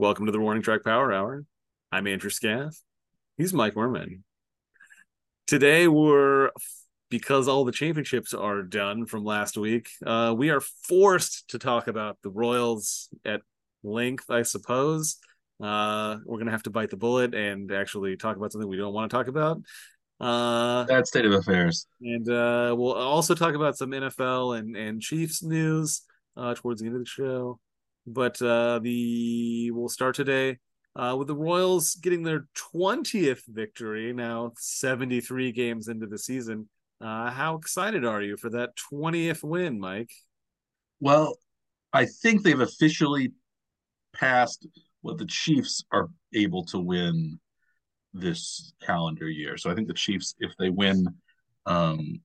Welcome to the Warning Track Power Hour. I'm Andrew Scaff. He's Mike Merman. Today we're because all the championships are done from last week. Uh, we are forced to talk about the Royals at length, I suppose. Uh, we're gonna have to bite the bullet and actually talk about something we don't want to talk about. Uh, that state of affairs. And uh, we'll also talk about some NFL and and Chiefs news uh, towards the end of the show. But uh, the we'll start today uh, with the Royals getting their 20th victory now, 73 games into the season. Uh, how excited are you for that 20th win, Mike? Well, I think they've officially passed what the Chiefs are able to win this calendar year. So I think the Chiefs, if they win um,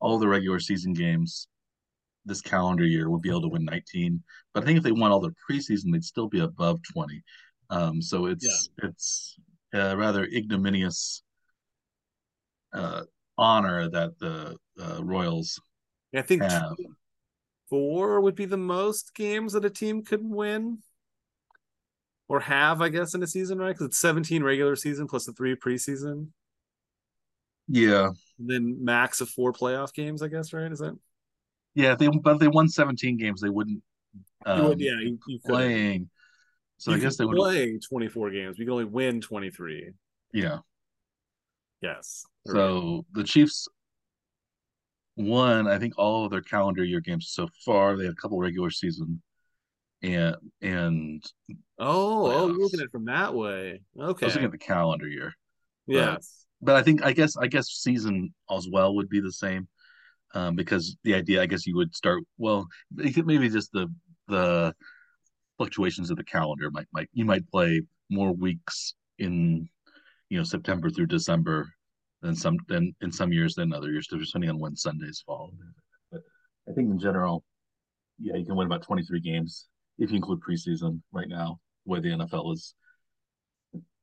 all the regular season games this calendar year, would be able to win 19. But I think if they won all the preseason, they'd still be above 20. Um, so it's yeah. it's a rather ignominious uh, honor that the uh, Royals. I think have. four would be the most games that a team could win or have, I guess, in a season, right? Because it's 17 regular season plus the three preseason. Yeah. And then max of four playoff games, I guess, right? Is that? Yeah, if they but if they won 17 games, they wouldn't. Um, would, yeah, you, you playing. So you I guess they would play 24 games. We can only win 23. Yeah. Yes. So the Chiefs won, I think, all of their calendar year games so far. They had a couple regular season and and oh oh you're looking at it from that way okay I was looking at the calendar year yes but, but I think I guess I guess season as well would be the same um, because the idea I guess you would start well maybe just the the fluctuations of the calendar might might you might play more weeks in you know September through December than some than in some years than other years depending on when Sundays fall. But I think in general yeah you can win about 23 games if you include preseason right now, the way the NFL is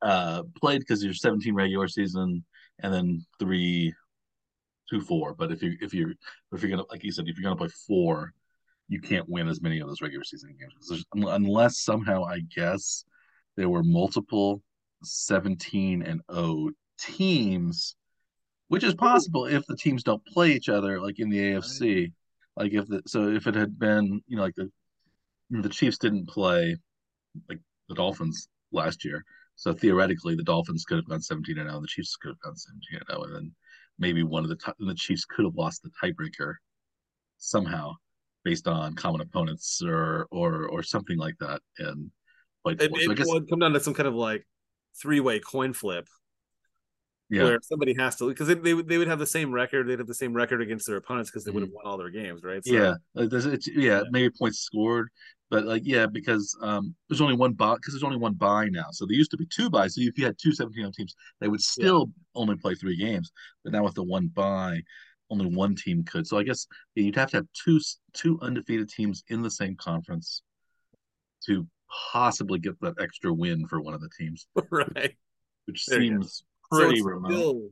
uh, played, because you're 17 regular season and then three, two, four. But if you if you if you're gonna like you said, if you're gonna play four, you can't win as many of those regular season games unless somehow I guess there were multiple 17 and 0 teams, which is possible if the teams don't play each other, like in the AFC. Like if the so if it had been you know like the the Chiefs didn't play like the Dolphins last year. So theoretically, the Dolphins could have gone 17 and 0, the Chiefs could have gone 17 and 0, and then maybe one of the t- the Chiefs could have lost the tiebreaker somehow based on common opponents or or or something like that. And but it, so it guess, would come down to some kind of like three way coin flip yeah. where somebody has to because they, they would they would have the same record they'd have the same record against their opponents because they would have mm-hmm. won all their games right so, yeah yeah, yeah maybe points scored but like yeah because um there's only one bye because there's only one bye now so there used to be two byes so if you had two 17 teams they would still yeah. only play three games but now with the one bye only one team could so i guess you'd have to have two two undefeated teams in the same conference to possibly get that extra win for one of the teams right which there seems pretty so remote. Still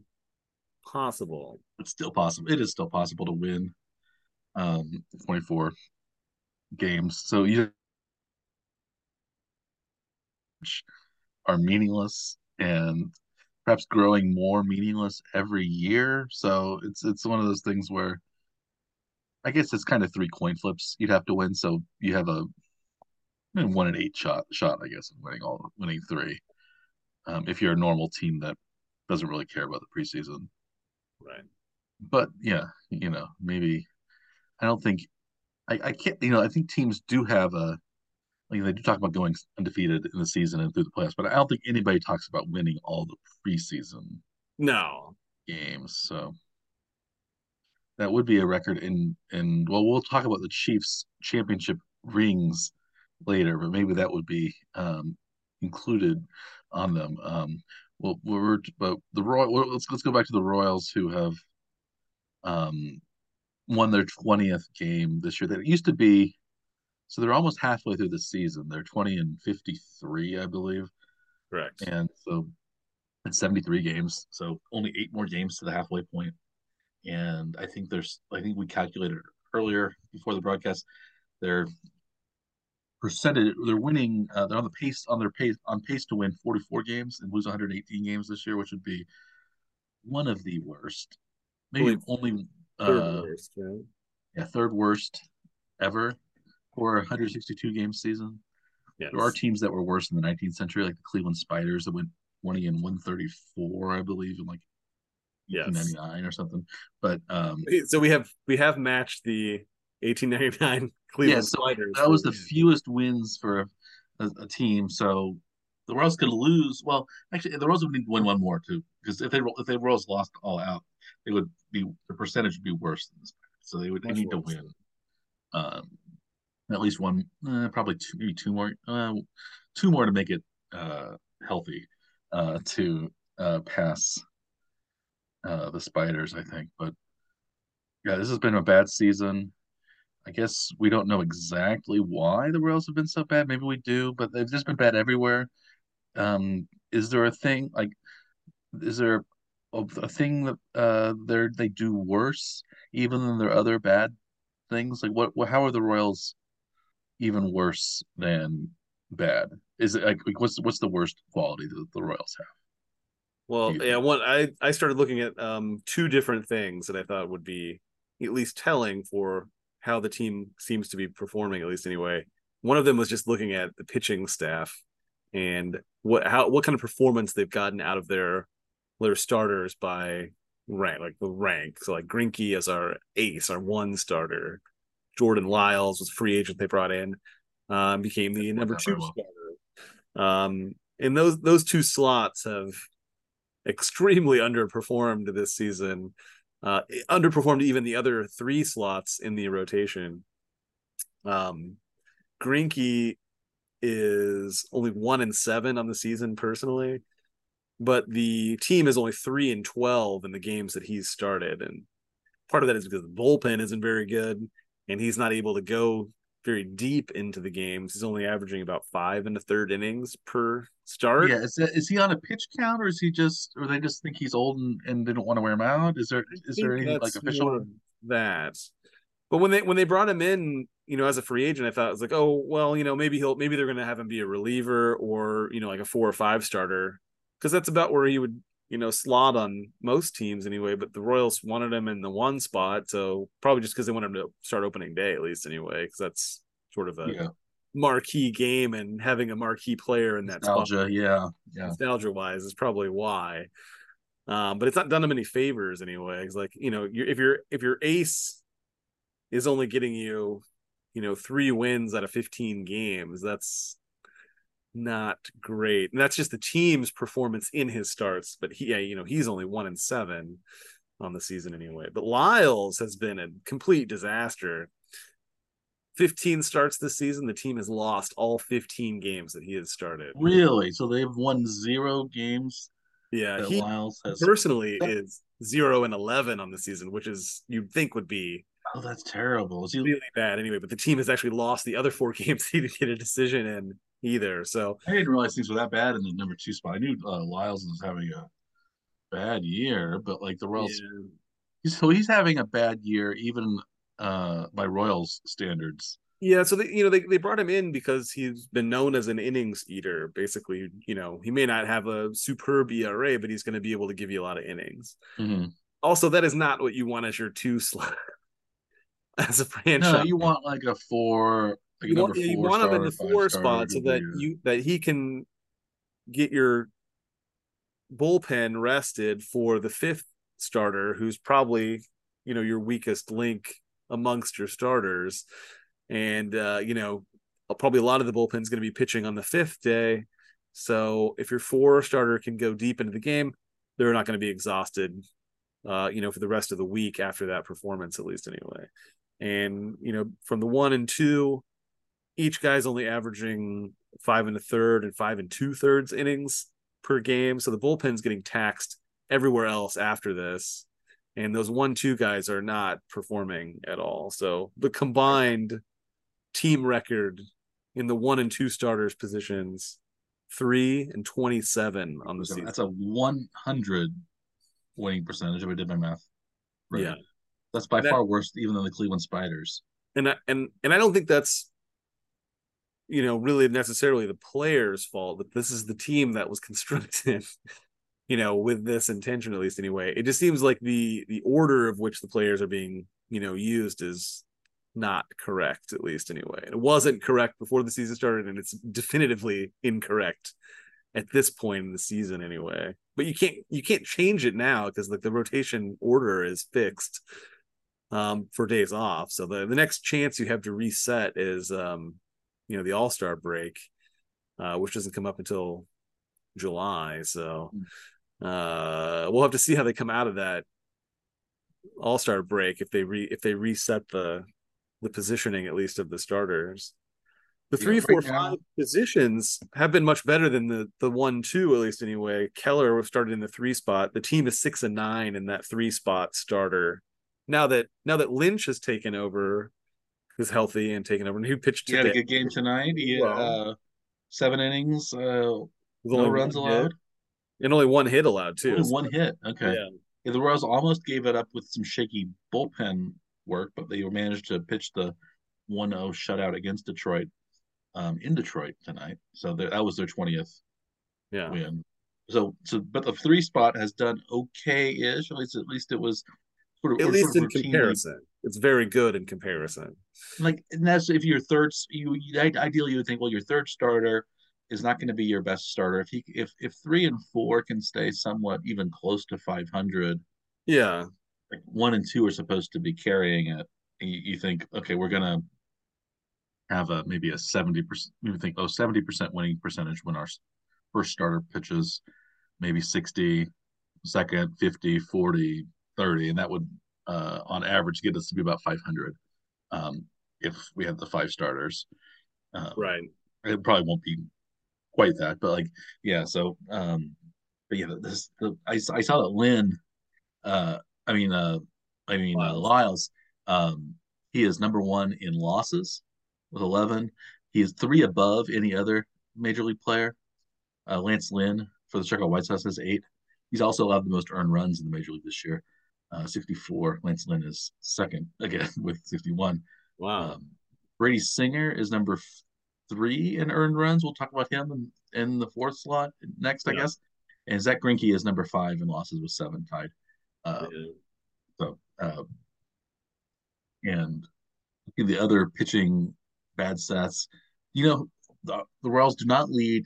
possible. It's still possible. It is still possible to win um 24 games. So you are meaningless and perhaps growing more meaningless every year. So it's it's one of those things where I guess it's kind of three coin flips you'd have to win. So you have a one in eight shot shot, I guess, of winning all winning three. Um, if you're a normal team that doesn't really care about the preseason. Right. But yeah, you know, maybe I don't think I, I can't you know, I think teams do have a like they do talk about going undefeated in the season and through the playoffs, but I don't think anybody talks about winning all the preseason no games. So that would be a record in and well we'll talk about the Chiefs championship rings later, but maybe that would be um included on them. Um well, we're but the Royal. Let's let's go back to the Royals who have um won their twentieth game this year. That used to be so they're almost halfway through the season. They're twenty and fifty three, I believe. Correct. And so it's seventy three games. So only eight more games to the halfway point. And I think there's I think we calculated earlier before the broadcast. They're percentage. They're winning. Uh, they're on the pace on their pace on pace to win 44 games and lose 118 games this year, which would be one of the worst. Maybe only uh, worst, right? yeah, third worst ever for a 162 game season. Yes. There are teams that were worse in the 19th century, like the Cleveland Spiders that went 20 and 134, I believe, in like yes. 1899 or something. But um, so we have we have matched the 1899 Cleveland yeah, so Spiders. That was the fewest wins for a, a team. So the Royals could lose. Well, actually, the Royals would need to win one more too, because if they if the Royals lost all out, it would be the percentage would be worse than this. So they would they need worse. to win. Um, at least one, uh, probably two, maybe two more, uh, two more to make it uh, healthy uh, to uh, pass uh, the Spiders, I think. But yeah, this has been a bad season. I guess we don't know exactly why the Royals have been so bad. Maybe we do, but they've just been bad everywhere. Um, is there a thing like? Is there a, a thing that uh they they do worse even than their other bad things? Like what? what how are the Royals even worse than bad? Is it like what's what's the worst quality that the Royals have? Well, yeah, one I I started looking at um two different things that I thought would be at least telling for how the team seems to be performing at least anyway. One of them was just looking at the pitching staff and what how what kind of performance they've gotten out of their their starters by rank like the rank. So like Greinke as our ace, our one starter. Jordan Lyles was free agent they brought in, um, became the number two starter. Um, and those those two slots have extremely underperformed this season. Uh, underperformed even the other three slots in the rotation. Um, Greinke is only one and seven on the season personally, but the team is only three and twelve in the games that he's started, and part of that is because the bullpen isn't very good, and he's not able to go very deep into the games. He's only averaging about five and a third innings per start. Yeah, is, that, is he on a pitch count, or is he just, or they just think he's old and, and they don't want to wear him out? Is there is there any like official that? But when they when they brought him in, you know, as a free agent, I thought it was like, oh well, you know, maybe he'll maybe they're going to have him be a reliever or you know like a four or five starter because that's about where he would you know, slot on most teams anyway, but the Royals wanted him in the one spot. So probably just because they wanted him to start opening day at least anyway, because that's sort of a yeah. marquee game and having a marquee player in that nostalgia, spot, yeah, yeah, nostalgia wise is probably why. Um, but it's not done him any favors anyway. It's like you know, if your if your ace is only getting you, you know, three wins out of fifteen games, that's not great. And that's just the team's performance in his starts. But he, yeah, you know, he's only one and seven on the season anyway. But Lyles has been a complete disaster. 15 starts this season. The team has lost all 15 games that he has started. Really? So they've won zero games. Yeah, he Lyles has personally is zero and 11 on the season, which is you'd think would be Oh, that's terrible. Is he really bad anyway? But the team has actually lost the other four games he didn't get a decision in either. So I didn't realize things were that bad in the number two spot. I knew uh, Lyles was having a bad year, but like the Royals, yeah. so he's having a bad year even uh, by Royals standards. Yeah, so they, you know they, they brought him in because he's been known as an innings eater. Basically, you know he may not have a superb ERA, but he's going to be able to give you a lot of innings. Mm-hmm. Also, that is not what you want as your two slot as a franchise. No, you want like a four like you want, you want him in the four spot so that you that he can get your bullpen rested for the fifth starter, who's probably you know your weakest link amongst your starters, and uh, you know probably a lot of the bullpen's going to be pitching on the fifth day. So if your four starter can go deep into the game, they're not going to be exhausted, uh, you know, for the rest of the week after that performance, at least anyway. And you know, from the one and two, each guy's only averaging five and a third and five and two thirds innings per game. So the bullpen's getting taxed everywhere else after this. And those one two guys are not performing at all. So the combined team record in the one and two starters positions, three and 27 on the season. That's a 100 winning percentage if I did my math. Right. Yeah. That's by that, far worse even than the Cleveland Spiders. And I, and and I don't think that's you know really necessarily the players' fault, but this is the team that was constructed. you know, with this intention, at least anyway, it just seems like the the order of which the players are being, you know, used is not correct, at least anyway. It wasn't correct before the season started, and it's definitively incorrect at this point in the season anyway. But you can't you can't change it now because like the rotation order is fixed um for days off. So the, the next chance you have to reset is um you know the all-star break, uh, which doesn't come up until July. So uh we'll have to see how they come out of that all-star break if they re if they reset the the positioning at least of the starters. The three, Yeah, four, now- five positions have been much better than the the one, two, at least anyway. Keller was started in the three spot. The team is six and nine in that three spot starter. Now that now that Lynch has taken over, who's healthy and taking over, and who pitched He had a good game tonight. He Well- uh, seven innings, uh, no runs one hit, allowed, and only one hit allowed too. only one hit. Okay, Yeah. Yeah, the Royals almost gave it up with some shaky bullpen work, but they managed to pitch the 1-0 shutout against Detroit um, in Detroit tonight. So that was their 20th Yeah. win. So, so, but the three spot has done okay-ish. At least, at least it was sort of At least sort in of routinely- comparison, it's very good in comparison. Like, and that's if your third, you you- ideally you would think, well, your third starter is not going to be your best starter. If he, if if three and four can stay somewhat even close to 500, Yeah. like one and two are supposed to be carrying it. And you, you think, okay, we're gonna have a maybe a 70 percent. You think, oh, 70 percent winning percentage when our first starter pitches, maybe 60, second 50, 40, 30, and that would uh, on average get us to be about 500 um, if we have the five starters. Um, Right. it probably won't be quite that, but like, yeah. So, um, but yeah, this the I, I saw that Lynn, uh, I mean, uh, I mean uh, Lyles. Um, he is number one in losses with eleven. He is three above any other major league player. Uh, Lance Lynn for the Chicago White Sox has eight. He's also allowed the most earned runs in the major league this year, uh, sixty-four. Lance Lynn is second again with sixty-one. Wow. Um, Brady Singer is number three in earned runs. We'll talk about him in, in the fourth slot next, I guess. And Zack Greinke is number five in losses with seven tied. Uh, Yeah. so, uh, and the other pitching bad stats, you know, the, the Royals do not lead.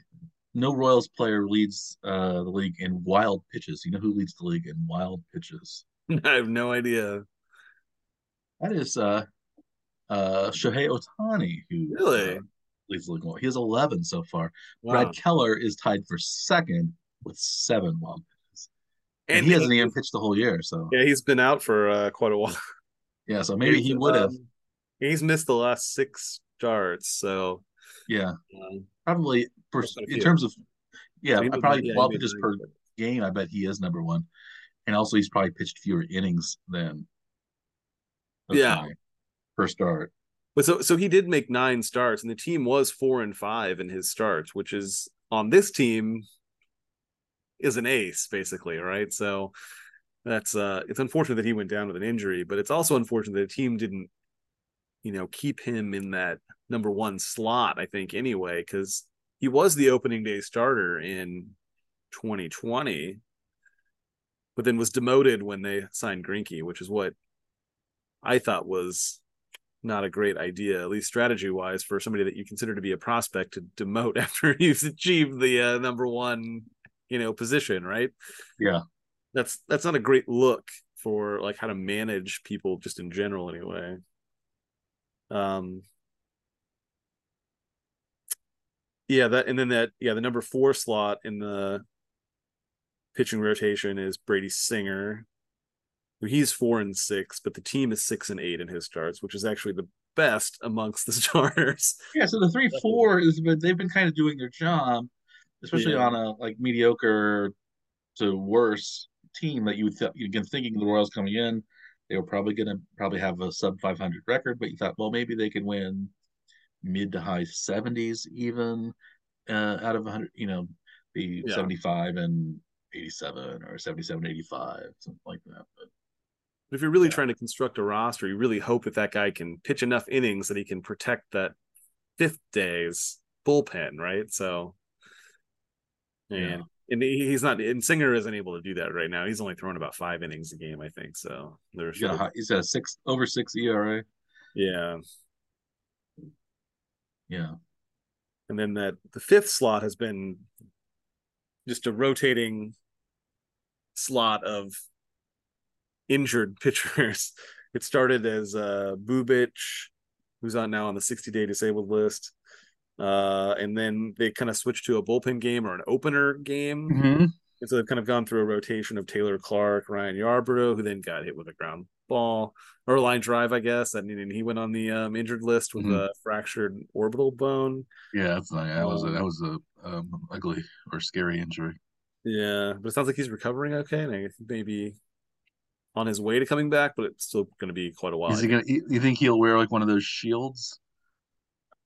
No Royals player leads uh, the league in wild pitches. You know who leads the league in wild pitches? I have no idea. That is uh, uh, Shohei Ohtani, who Really? uh, leads the league. He has 11 so far. Wow. Brad Keller is tied for second with seven wild pitches. And, And he hasn't even pitched the whole year. So, Yeah, he's been out for uh, quite a while. yeah, so maybe he would have. Um, he's missed the last six starts, so Yeah, um, probably for, That's quite a in terms of, yeah, he probably yeah, he 12 was pitches per game. I bet he is number one. And also, he's probably pitched fewer innings than Yeah. Per start. But so so he did make nine starts, and the team was four and five in his starts, which is on this team is an ace, basically, right? So that's uh it's unfortunate that he went down with an injury, but it's also unfortunate that the team didn't, you know, keep him in that number one slot, I think, anyway, because he was the opening day starter in 2020, but then was demoted when they signed Greinke, which is what I thought was not a great idea, at least strategy wise, for somebody that you consider to be a prospect to demote after you've achieved the uh, number one, you know, position, right? Yeah. That's that's not a great look for like how to manage people just in general, anyway. Um. Yeah, that and then that yeah the number four slot in the pitching rotation is Brady Singer, He's four and six, but the team is six and eight in his starts, which is actually the best amongst the starters. Yeah, so the three four is but they've been kind of doing their job, especially Yeah. on a like mediocre to worse team that you would th- been thinking the Royals coming in, they were probably going to probably have a sub five hundred record, but you thought, well, maybe they could win mid to high seventies even uh, out of hundred, you know, be Yeah. seventy five and eighty seven or 77 85 something like that but But if you're really Yeah. trying to construct a roster, you really hope that that guy can pitch enough innings that he can protect that fifth day's bullpen, right? So, and Yeah. and he's not, and Singer isn't able to do that right now. He's only throwing about five innings a game, I think. So there's, He's got he's got a six over six ERA. yeah. Yeah. And then that the fifth slot has been just a rotating slot of injured pitchers. It started as uh Bubic, who's on now on the 60 day disabled list. Uh, and then they kind of switched to a bullpen game or an opener game. Mm-hmm. And so they've kind of gone through a rotation of Taylor Clarke, Ryan Yarbrough, who then got hit with a ground ball or line drive, I guess. And, and he went on the um, injured list with Mhm. a fractured orbital bone. Yeah, that's not, that was a, Um, that was a um, ugly or scary injury. Yeah, but it sounds like he's recovering okay, and I think maybe on his way to coming back, but it's still going to be quite a while. Is he gonna? You you think he'll wear like one of those shields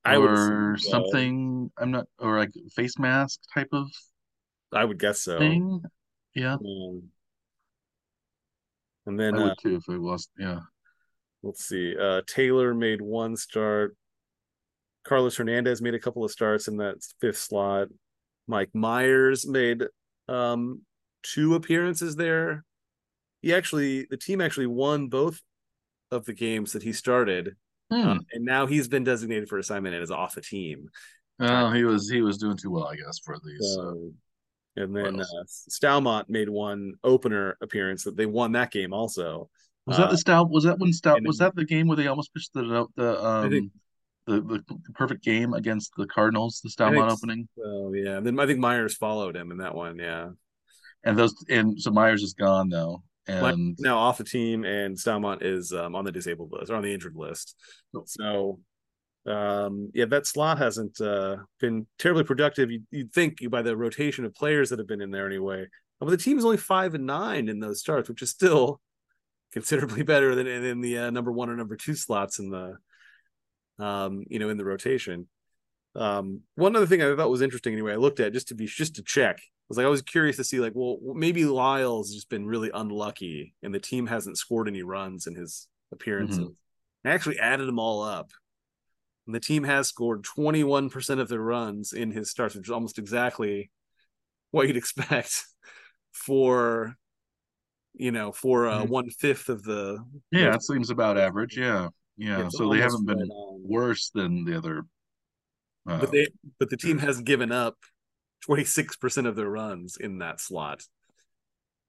I or so. something? I'm not, or like face mask type of I would guess so. thing. Yeah, Um, and then I uh, too if I lost. Yeah, let's see. Uh, Taylor made one start. Carlos Hernandez made a couple of starts in that fifth slot. Mike Mayers made um, two appearances there. He actually, the team actually won both of the games that he started, Hmm. uh, and now he's been designated for assignment and is off the team. Oh, he was he was doing too well, I guess, for these. So, and then Royals. uh, Staumont made one opener appearance that they won that game also. was that uh, the stout? Was that when stout? Was that the game where they almost pitched the the um think- the, the perfect game against the Cardinals? The I Staumont s- opening, So yeah, and then I think Mayers followed him in that one. Yeah, and those and so Mayers is gone though, Mayers and now off the team, and Staumont is um, on the disabled list or on the injured list. So um yeah that slot hasn't uh been terribly productive. You'd, you'd think by the rotation of players that have been in there anyway. But the team is only five and nine in those starts which is still considerably better than in the uh, number one or number two slots in the um you know in the rotation. Um one other thing i thought was interesting anyway i looked at just to be just to check I was like i was curious to see like well maybe lyle's just been really unlucky and the team hasn't scored any runs in his appearances. I actually added them all up and the team has scored 21% of their runs in his starts which is almost exactly what you'd expect for you know for uh Mhm. one fifth of the yeah, it seems about average. Yeah, yeah. so they haven't been on. worse than the other. Uh, but they but the team has given up 26% of their runs in that slot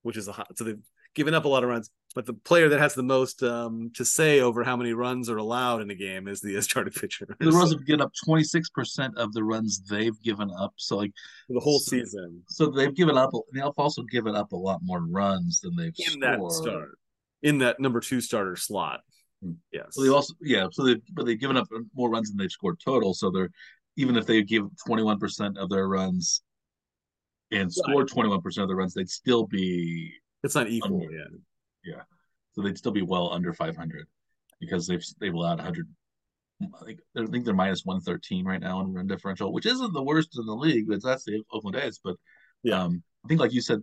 which is a hot so they've given up a lot of runs but the player that has the most um to say over how many runs are allowed in a game is the starting pitcher the Royals have given up twenty six percent of the runs they've given up. So like, for the whole So- season so they've given up. They've also given up a lot more runs than they've in scored. that start in that number two starter slot Hmm. yes So they also, yeah. So they, but they've given up more runs than they've scored total. So they're even if they give twenty one percent of their runs and one percent of the runs, they'd still be it's not equal Under. Yet so they'd still be well under 500 because they've they've allowed 100 I think I think they're minus 113 right now in run differential, which isn't the worst in the league, but that's the Oakland A's. But Yeah. um, I think like you said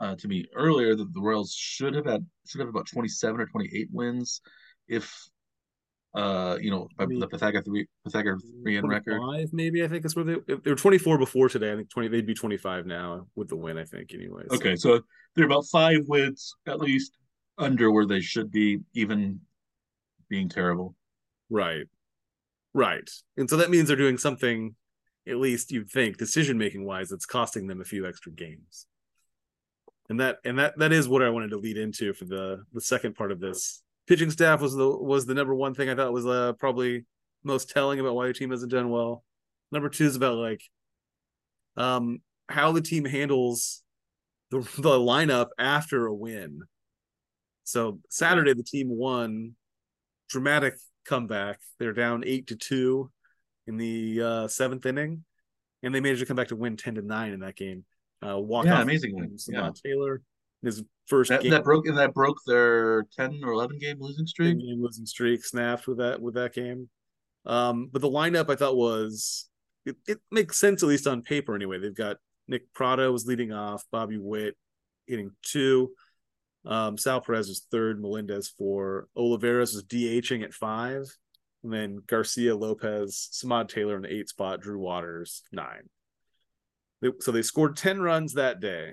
uh, to me earlier that the Royals should have had should have about 27 or 28 wins if uh you know by the Pythagor three Pythagor three in record. 25 maybe i think is where they they were 24 before today i think 20 they'd be 25 now with the win i think anyways Okay, so they're about five wins at least under where they should be, even being terrible. right. Right. And so that means they're doing something at least you'd think decision making wise that's costing them a few extra games. And that and that that is what i wanted to lead into for the the second part of this. Pitching staff was the was the number one thing i thought was uh probably most telling about why your team hasn't done well. Number two is about like um how the team handles the, the lineup after a win so saturday the team won dramatic comeback they're down eight to two in the uh seventh inning and they managed to come back to win 10 to 9 in that game uh walk Yeah, off amazing win. Samad taylor his first That, game that broke and that broke their 10 or 11 game losing streak. game losing streak snapped with that with that game. Um, but the lineup I thought was it, it makes sense at least on paper anyway. They've got Nick Prado was leading off, Bobby Witt hitting two, um, Sal Perez was third, Melendez four, Olivares was DHing at five, and then Garcia, Lopez, Samad Taylor in the eight spot, Drew Waters nine. They, so they scored ten runs that day.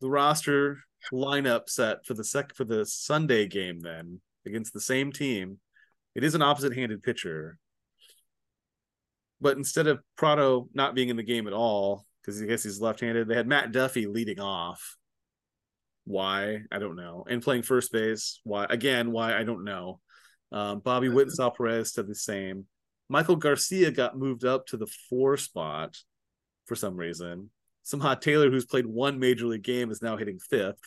The roster lineup set for the sec for the Sunday game then against the same team. It is an opposite-handed pitcher, but instead of Prado not being in the game at all because I guess he's left-handed, they had Matt Duffy leading off. Why I don't know, and playing first base. Why again? Why I don't know. Um, Bobby Witt and Sal Perez did the same. Michael Garcia got moved up to the four spot for some reason. Somehow Taylor, who's played one major league game, is now hitting fifth.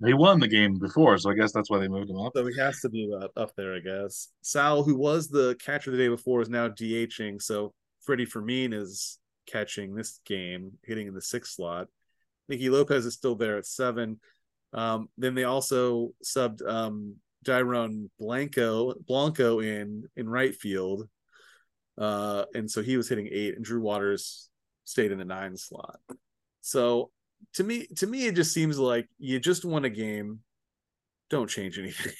They won the game before, so I guess that's why they moved him up. So he has to be up, up there, I guess. Sal, who was the catcher the day before, is now DHing. So Freddie Fermin is catching this game, hitting in the sixth slot. Nicky Lopez is still there at seven. Um, then they also subbed um, Blanco Blanco in in right field, uh, and so he was hitting eight, and Drew Waters stayed in the nine slot. So to me, to me, it just seems like you just won a game. Don't change anything.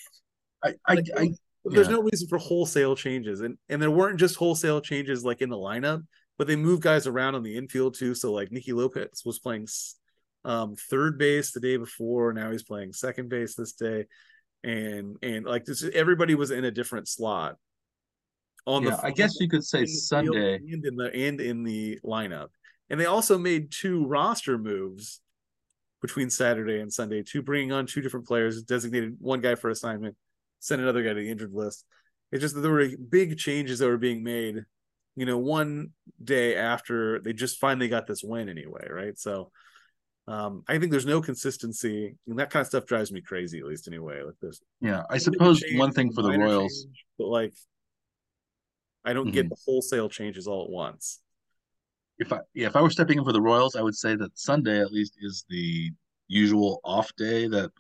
I, I, like, I there's yeah. no reason for wholesale changes, and and there weren't just wholesale changes like in the lineup, but they moved guys around on the infield too. So like Nicky Lopez was playing um, third base the day before, now he's playing second base this day and and like this everybody was in a different slot on yeah, the I guess you could say Sunday and in the and in the lineup. And they also made two roster moves between Saturday and Sunday, two bringing on two different players, designated one guy for assignment, sent another guy to the injured list. It's just that there were big changes that were being made, you know, one day after they just finally got this win anyway, right? So um, I think there's no consistency, and that kind of stuff drives me crazy. At least anyway, like this. Yeah, I suppose one thing for the Royals, change, but like, I don't mm-hmm. get the wholesale changes all at once. If I yeah, if I were stepping in for the Royals, I would say that Sunday at least is the usual off day that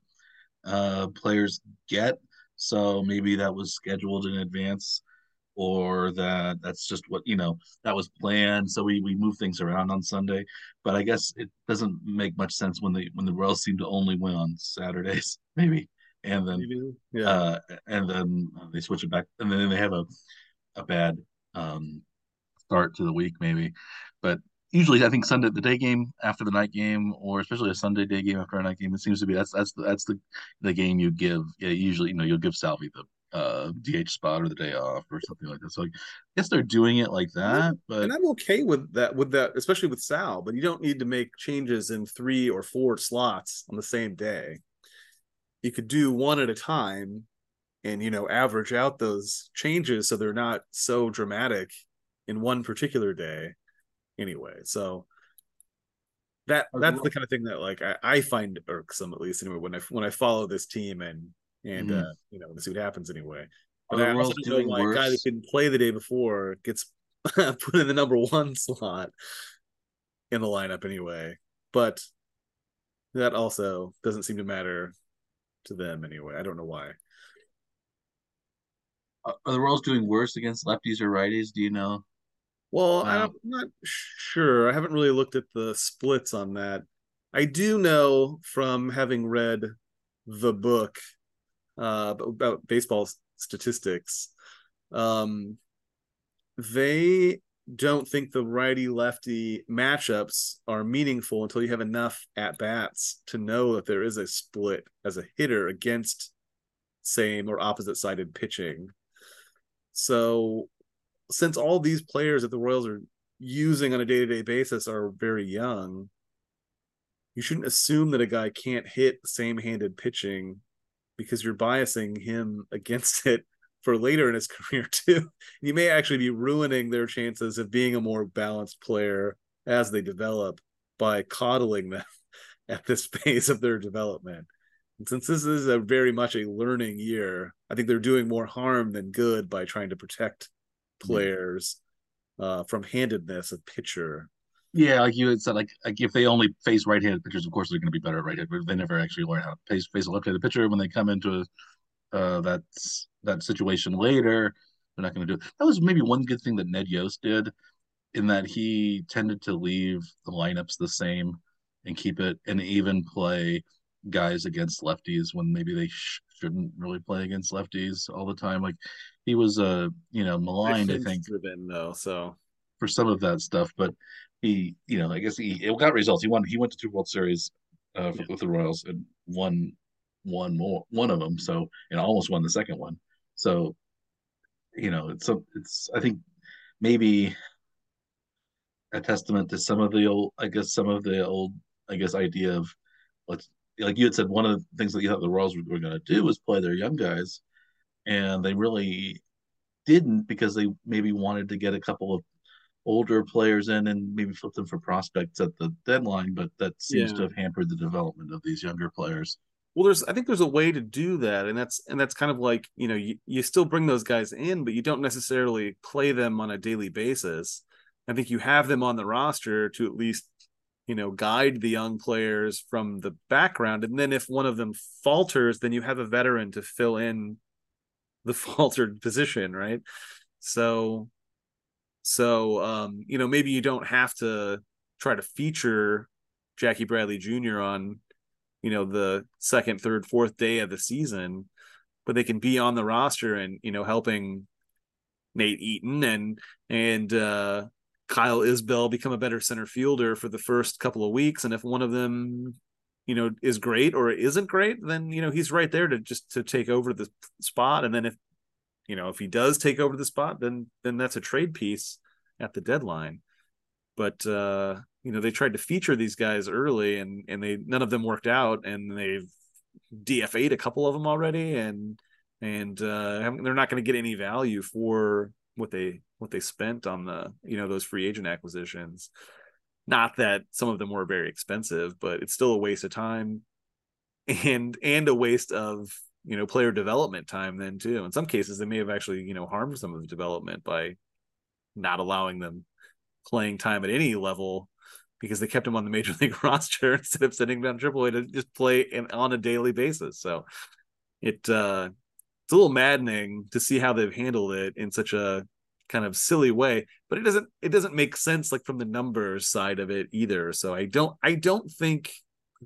uh, players get. So maybe that was scheduled in advance or that that's just what you know that was planned. So we we move things around on sunday but i guess it doesn't make much sense when the when the royals seem to only win on saturdays maybe. And then yeah. uh, and then they switch it back and then they have a a bad um start to the week maybe. But usually I think Sunday the day game after the night game, or especially a Sunday day game after a night game, it seems to be that's that's the, that's the the game you give. Yeah, usually you know you'll give Salvi the uh DH spot or the day off or something like that. So I guess they're doing it like that. But and I'm okay with that with that, especially with Sal, but you don't need to make changes in three or four slots on the same day. You could do one at a time and you know average out those changes so they're not so dramatic in one particular day anyway. So that that's the kind of thing that like I, I find irksome at least anyway when I when I follow this team and and mm-hmm. uh, you know, to see what happens anyway. But I also know why a guy that didn't play the day before gets put in the number one slot in the lineup anyway. But that also doesn't seem to matter to them anyway. I don't know why. Are the Royals doing worse against lefties or righties? Do you know? Well, I'm not sure. I haven't really looked at the splits on that. I do know from having read the book uh, about baseball statistics. Um, they don't think the righty lefty matchups are meaningful until you have enough at bats to know that there is a split as a hitter against same or opposite sided pitching. So, since all these players that the Royals are using on a day to day basis are very young, you shouldn't assume that a guy can't hit same handed pitching because you're biasing him against it for later in his career too. You may actually be ruining their chances of being a more balanced player as they develop by coddling them at this phase of their development. And since this is a very much a learning year, I think they're doing more harm than good by trying to protect players uh, from handedness of pitcher yeah, like you had said, like like if they only face right-handed pitchers, of course they're going to be better at right-handed. But they never actually learn how to face face a left-handed pitcher when they come into a, uh, that that situation later. They're not going to do it. That was maybe one good thing that Ned Yost did, in that he tended to leave the lineups the same and keep it an even play guys against lefties when maybe they sh- shouldn't really play against lefties all the time. Like he was uh you know maligned, I think, driven though. So for some of that stuff, but he you know I guess he it got results. He won. He went to two World Series uh, yeah. with the Royals and won one more one of them. So and almost won the second one. So you know it's a, it's I think maybe a testament to some of the old I guess some of the old I guess idea of let's like you had said one of the things that you thought the Royals were, were going to do was play their young guys, and they really didn't because they maybe wanted to get a couple of older players in and maybe flip them for prospects at the deadline, but that seems yeah. to have hampered the development of these younger players. Well, there's I think there's a way to do that, and that's and that's kind of like you know you, you still bring those guys in, but you don't necessarily play them on a daily basis. I think you have them on the roster to at least you know guide the young players from the background, and then if one of them falters, then you have a veteran to fill in the faltered position, right? So so, um, you know, maybe you don't have to try to feature Jackie Bradley Jr. on, you know, the second, third, fourth day of the season, but they can be on the roster and, you know, helping Nate Eaton and, and, uh, Kyle Isbel become a better center fielder for the first couple of weeks. And if one of them, you know, is great or isn't great, then, you know, he's right there to just to take over the spot. And then if you know if he does take over the spot then then that's a trade piece at the deadline. But uh you know they tried to feature these guys early and and they none of them worked out and they've dfa'd a couple of them already and and uh they're not going to get any value for what they what they spent on the you know those free agent acquisitions. Not that some of them were very expensive but it's still a waste of time and and a waste of you know player development time then too in some cases they may have actually you know harmed some of the development by not allowing them playing time at any level because they kept him on the major league roster instead of sending down AAA to just play in, on a daily basis. So it uh, it's a little maddening to see how they've handled it in such a kind of silly way, but it doesn't it doesn't make sense like from the numbers side of it either. So I don't I don't think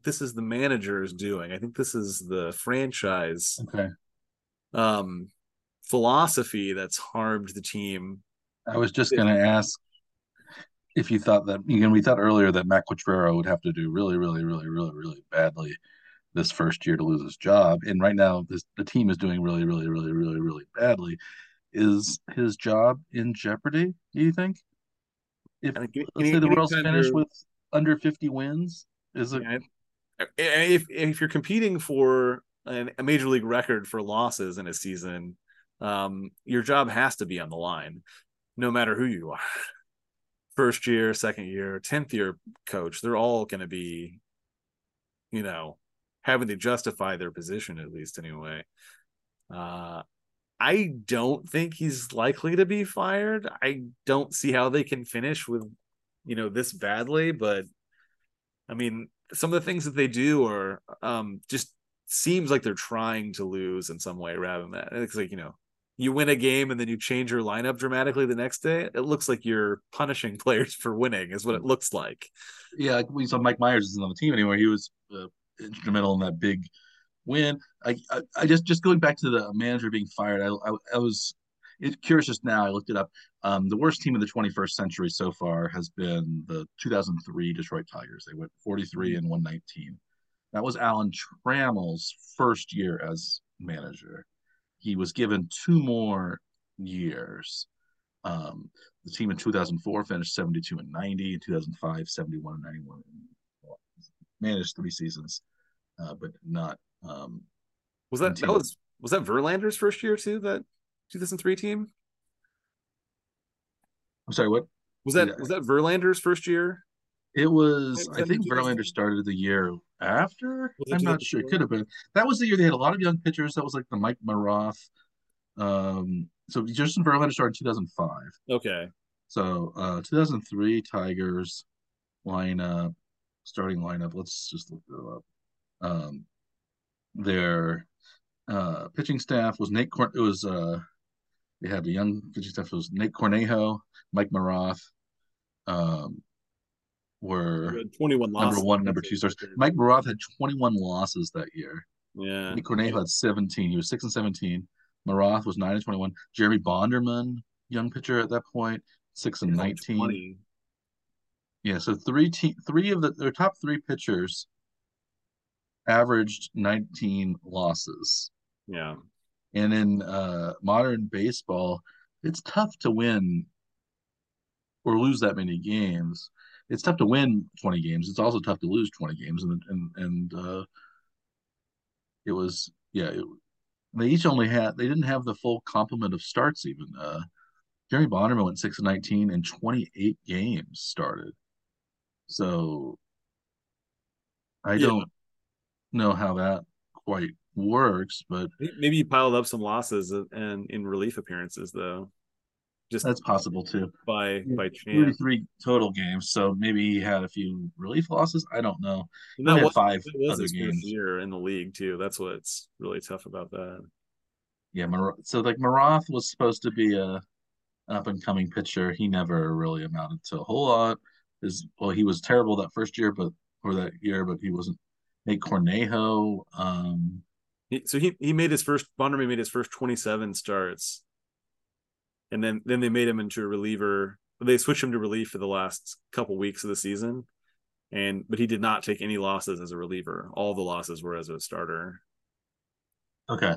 this is the manager's doing. I think this is the franchise okay. um philosophy that's harmed the team. I was just going to ask if you thought that you know we thought earlier that Matt Quatraro would have to do really, really, really, really, really badly this first year to lose his job, and right now this the team is doing really, really, really, really, really badly. Is his job in jeopardy? Do you think? If let's say the World's finish with under fifty wins, is it? Yeah, if if you're competing for an, a major league record for losses in a season, um, your job has to be on the line, no matter who you are. First year, second year, tenth year coach, they're all going to be, you know, having to justify their position at least anyway. Uh, I don't think he's likely to be fired. I don't see how they can finish with, you know, this badly, but I mean, some of the things that they do are um, just seems like they're trying to lose in some way rather than that. It's like, you know, you win a game and then you change your lineup dramatically the next day. It looks like you're punishing players for winning, is what it looks like. Yeah, we saw Mike Mayers isn't on the team anymore. He was uh, instrumental in that big win. I, I, I, just just going back to the manager being fired. I, I, I was it's curious just now. I looked it up. Um, the worst team in the 21st century so far has been the 2003 Detroit Tigers. They went 43 and 119. That was Alan Trammell's first year as manager. He was given two more years. Um, the team in 2004 finished 72 and 90. In 2005, 71 and 91. Managed three seasons, uh, but not. Um, was that that was was that Verlander's first year too? That 2003 team? I'm sorry, what was that? Yeah. Was that Verlander's first year? It was. I think Verlander started the year after. I'm not sure. It could have been. That was the year they had a lot of young pitchers. That was like the Mike Maroth. Um, so Justin Verlander started 2005. Okay. So uh, 2003 Tigers lineup, starting lineup. Let's just look it up. Um, their uh, pitching staff was Nate. Cor- it was uh, they had a young pitching staff. It was Nate Cornejo, Mike Maroth, um, were 21 losses. number one, number two stars. Mike Maroth had 21 losses that year. Yeah. Nick Cornejo had 17. He was six and 17. Maroth was nine and 21. Jeremy Bonderman, young pitcher at that point, six and 19. 20. Yeah, so three te- three of the their top three pitchers averaged 19 losses. Yeah. And in uh, modern baseball, it's tough to win or lose that many games. It's tough to win 20 games. It's also tough to lose 20 games. And and and uh, it was yeah. It, they each only had they didn't have the full complement of starts even. Uh, Jeremy Bonderman went six and 19 and 28 games started. So I Yeah. don't know how that quite works, but Maybe he piled up some losses and in relief appearances though. Just that's possible too. by by chance. 33 total games, so maybe he had a few relief losses. I don't know. And He that had was, five that was other games. year in the league too. That's what's really tough about that. Yeah, Mar- so like Maroth was supposed to be a up and coming pitcher. He never really amounted to a whole lot. His well, he was terrible that first year, but or that year, but he wasn't. Nate Cornejo, um, So he he made his first Bonderman made his first 27 starts. And then then they made him into a reliever. They switched him to relief for the last couple weeks of the season. And but he did not take any losses as a reliever. All the losses were as a starter. Okay.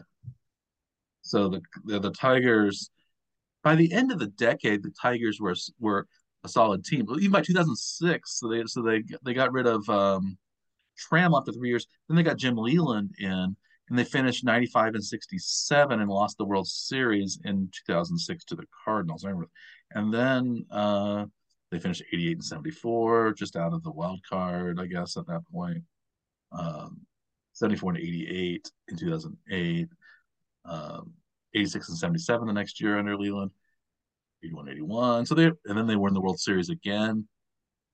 So the, the the Tigers, by the end of the decade, the Tigers were were a solid team. Even by 2006, so they so they they got rid of um, Tram after three years. Then they got Jim Leyland in, and they finished 95 and 67 and lost the World Series in 2006 to the Cardinals. And then uh, they finished 88 and 74, just out of the wild card, I guess, at that point. Um, 74 and 88 in 2008 um, 86 and 77 the next year under Leyland, 81 81. So they, and then they won the World Series again,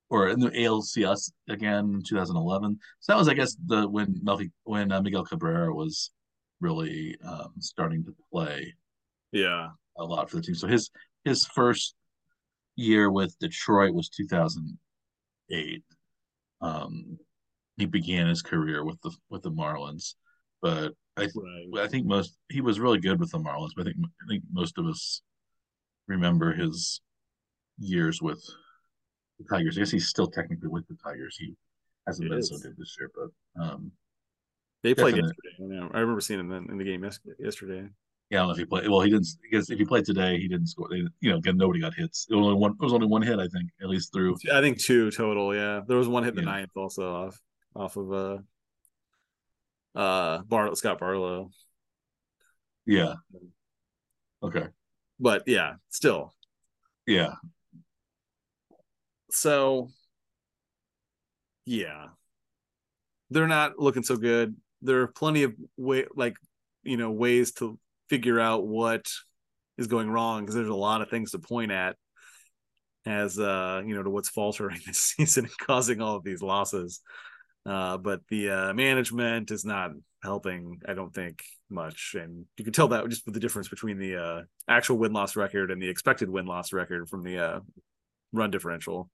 or in the ALCS again in 2011. So that was, I guess, the when Melky, when uh, Miguel Cabrera was really um, starting to play Yeah. a lot for the team. So his his first year with Detroit was 2008. Um, he began his career with the with the Marlins, but I Right. I think most he was really good with the Marlins, but I think I think most of us remember his years with the Tigers. I guess he's still technically with the Tigers. He hasn't He been is. so good this year, but um, They played Definite. yesterday. I, know. I remember seeing him in, in the game yesterday. yeah, I don't know if he played. Well, he didn't because if he played today, he didn't score. They, you know, again, nobody got hits. It was only one. It was only one hit, I think, at least through. I think two total. Yeah, there was one hit in the Yeah. ninth also off off of uh uh Bar Scott Barlow. Yeah. Okay. But yeah, still. Yeah. So yeah, they're not looking so good. There are plenty of way like you know ways to figure out what is going wrong because there's a lot of things to point at as uh you know to what's faltering this season and causing all of these losses. Uh but the uh management is not helping i don't think much. And you can tell that just with the difference between the uh actual win-loss record and the expected win-loss record from the uh run differential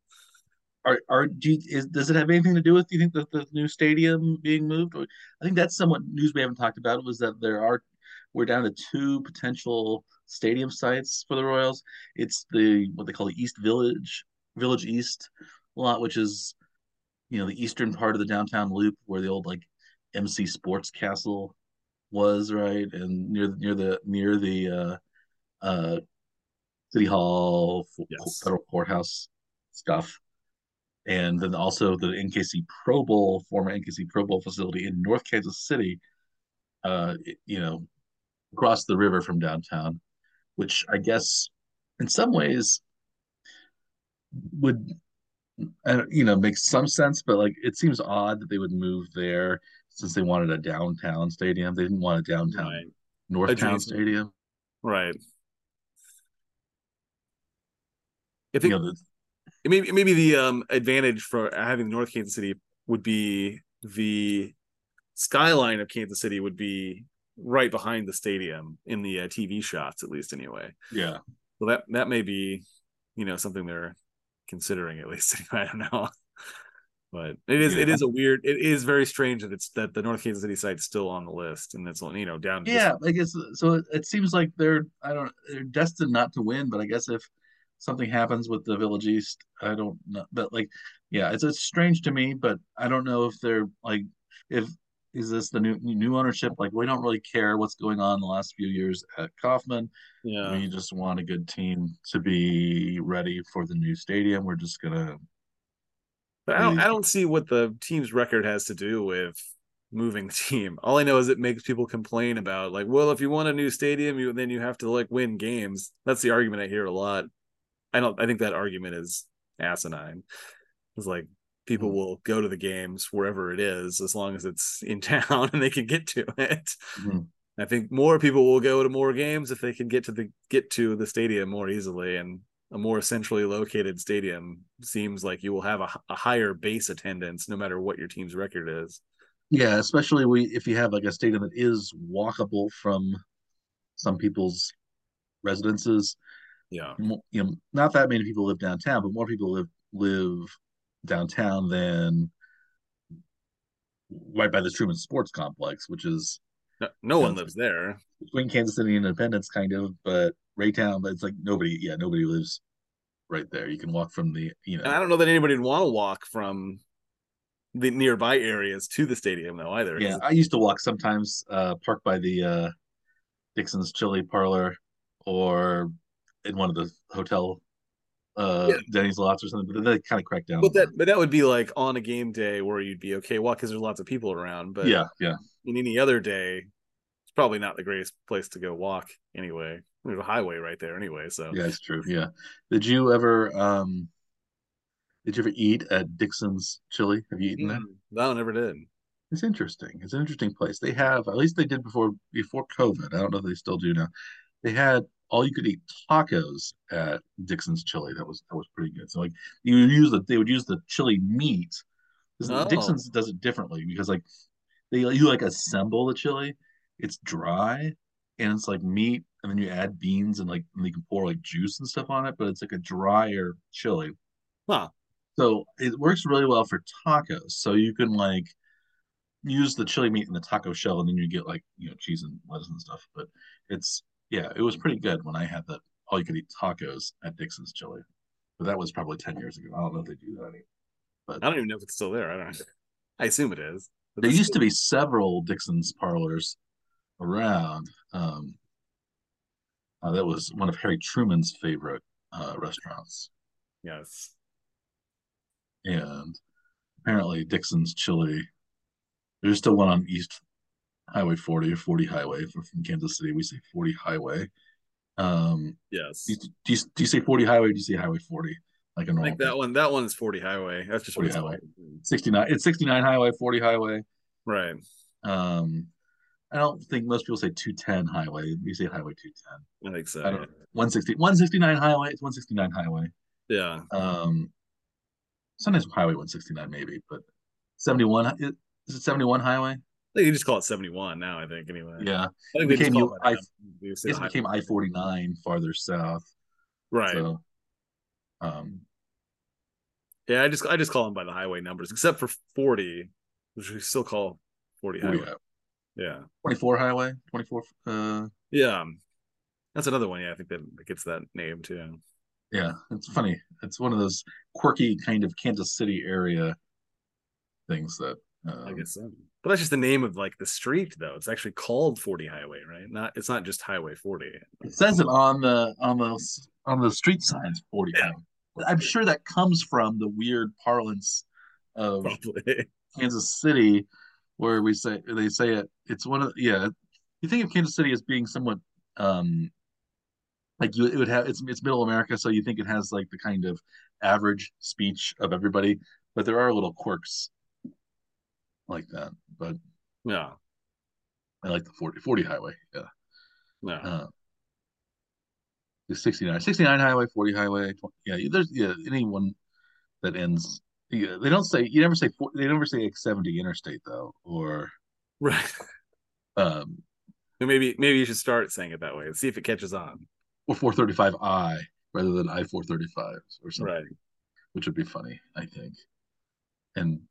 Are are do you, is does it have anything to do with? Do you think that the new stadium being moved? I think that's somewhat news we haven't talked about was that there are we're down to two potential stadium sites for the Royals. It's the what they call the East Village Village East lot, which is you know the eastern part of the downtown loop where the old like MC Sports Castle was, right, and near near the near the uh, uh, City Hall, Yes. federal courthouse stuff and then also the NKC Pro Bowl, former NKC Pro Bowl facility in North Kansas City, uh, you know, across the river from downtown, which I guess in some ways would, you know, make some sense, but like it seems odd that they would move there since they wanted a downtown stadium. They didn't want a downtown right Northtown stadium. right i You think know, the, maybe maybe the um advantage for having North Kansas City would be the skyline of Kansas City would be right behind the stadium in the uh, TV shots, at least anyway. yeah, So that that may be, you know, something they're considering at least. I don't know. But it is Yeah. it is a weird it is very strange that it's that the North Kansas City site's still on the list and it's you know down to just- Yeah, I guess so. It, it seems like they're I don't they're destined not to win, but I guess if something happens with the Village East, I don't know. But like, yeah, it's it's strange to me, but I don't know if they're like if is this the new new ownership? Like, we don't really care what's going on the last few years at Kauffman. yeah We just want a good team to be ready for the new stadium. We're just gonna But I don't, I don't see what the team's record has to do with moving the team. All I know is it makes people complain about like, well, if you want a new stadium, you then you have to like win games. That's the argument I hear a lot. I don't. I think that argument is asinine. It's like people Mhm. will go to the games wherever it is as long as it's in town and they can get to it. Mhm. I think more people will go to more games if they can get to the get to the stadium more easily and a more centrally located stadium seems like you will have a higher base attendance no matter what your team's record is. Yeah, especially we if you have like a stadium that is walkable from some people's residences. Yeah. You know, not that many people live downtown, but more people live live downtown than right by the Truman Sports Complex, which is No, no one lives there. between Kansas City and Independence, kind of, but Raytown. But it's like nobody, yeah, nobody lives right there. You can walk from the, you know, And I don't know that anybody would want to walk from the nearby areas to the stadium though either. Yeah, I used to walk sometimes, uh, park by the uh, Dixon's Chili Parlor or in one of the hotel uh, Yeah. Denny's lots or something. But then they kind of cracked down. But that but that would be like on a game day where you'd be okay walk because there's lots of people around. But yeah, yeah, in any other day, it's probably not the greatest place to go walk anyway. There's a highway right there anyway. So yeah, it's true. Yeah. Did you ever um did you ever eat at Dixon's Chili? Have you eaten there? Mm, no, never did. It's interesting. It's an interesting place. They have, at least they did before before COVID. I don't know if they still do now. They had all you could eat tacos at Dixon's Chili. That was that was pretty good. So like you would use the they would use the chili meat. Oh. Dixon's does it differently because like they you like assemble the chili. It's dry and it's like meat, and then you add beans and like and you can pour like juice and stuff on it, but it's like a drier chili. Huh. So it works really well for tacos. So you can like use the chili meat in the taco shell, and then you get like you know cheese and lettuce and stuff. But it's yeah, it was pretty good when I had the all you could eat tacos at Dixon's Chili. But that was probably ten years ago. I don't know if they do that anymore. But I don't even know if it's still there. I don't. I assume it is. But there used to be several Dixon's parlors around. Um, uh, that was one of Harry Truman's favorite uh, restaurants. Yes. and apparently Dixon's Chili. There's still one on East Highway 40 or 40 Highway. If we're from Kansas City, we say 40 Highway. Um, Yes. do you, do you, do you say 40 Highway? Or do you say Highway 40 like a I normal? think that one. That one's Forty Highway. That's just 40 it's Highway. called. 69. It's 69 Highway, 40 Highway. Right. Um, I don't think most people say 210 Highway. We say Highway 210. I think so. I don't- 160, 169 Highway. It's 169 Highway. Yeah. Um, sometimes Highway 169 maybe, but 71 is it 71 Highway? You just call it seventy one now. I think anyway. Yeah, I think It became it I-. They it became I forty nine farther south. Right. So, um, Yeah. I just I just call them by the highway numbers, except for forty, which we still call forty highway. Yeah. twenty four highway, twenty four. Uh, Yeah. That's another one. Yeah, I think that gets that name too. yeah, it's funny. It's one of those quirky kind of Kansas City area things that. Um, I guess so. But that's just the name of like the street, though. It's actually called Forty Highway, right? Not. It's not just Highway Forty. It says it on the on the on the street signs. Forty. Yeah. I'm sure that comes from the weird parlance of Probably. Kansas City, where we say they say it. It's one of yeah. You think of Kansas City as being somewhat um like you it would have it's it's middle America, so you think it has like the kind of average speech of everybody, but there are little quirks like that. But Yeah. I like the 40, 40 highway. Yeah. Yeah. Uh, the 69, 69 highway, 40 highway. 20, yeah, there's yeah, anyone that ends. Yeah, they don't say you never say four, they never say like 70 interstate though, or right. um Maybe maybe you should start saying it that way and see if it catches on. or 435I rather than I 435 or something, Right. which would be funny, I think. and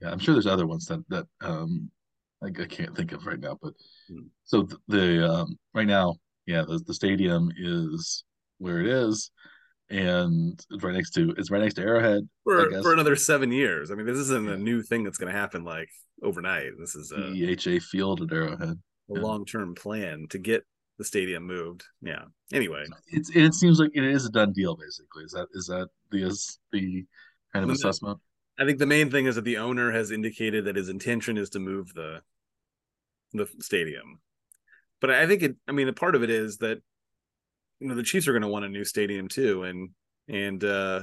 yeah, I'm sure there's other ones that that um like I can't think of right now, but Hmm. so the, the um right now, yeah, the the stadium is where it is, and it's right next to it's right next to Arrowhead. I for guess for another seven years. I mean, this isn't Yeah. a new thing that's going to happen like overnight. This is a, GEHA Field at Arrowhead. a yeah. long term plan to get the stadium moved. Yeah. Anyway, It's it seems like it is a done deal. Basically, is that is that the is the kind of No, no. assessment? I think the main thing is that the owner has indicated that his intention is to move the the stadium. But I think it. I mean, a part of it is that you know the Chiefs are going to want a new stadium too, and and uh,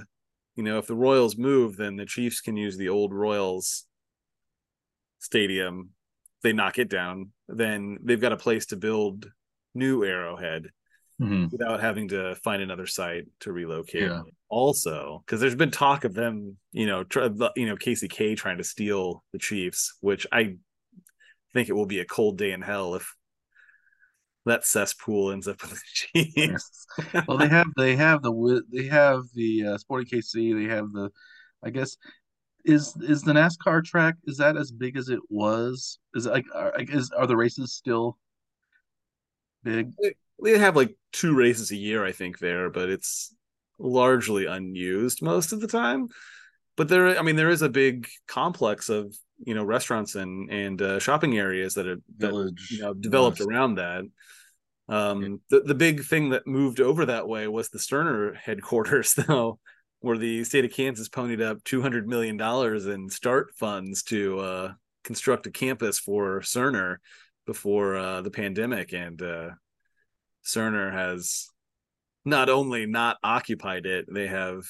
you know if the Royals move, then the Chiefs can use the old Royals stadium. If they knock it down, then they've got a place to build new Arrowhead Mhm. without having to find another site to relocate. Yeah. Also, because there's been talk of them, you know, the- you know, KCK trying to steal the Chiefs, which I think it will be a cold day in hell if that cesspool ends up with the Chiefs. Well, they have they have the they have the uh, Sporting KC. They have the, I guess, is is the NASCAR track is that as big as it was? Is it like are, is are the races still big? they have like two races a year, I think, there, but it's largely unused most of the time. But there, I mean, there is a big complex of you know restaurants and and uh, shopping areas that that Village, you know developed West. around that. Um, the the big thing that moved over that way was the Cerner headquarters, though, where the state of Kansas ponied up two hundred million dollars in start funds to uh, construct a campus for Cerner before uh, the pandemic, and uh, Cerner has not only not occupied it, they have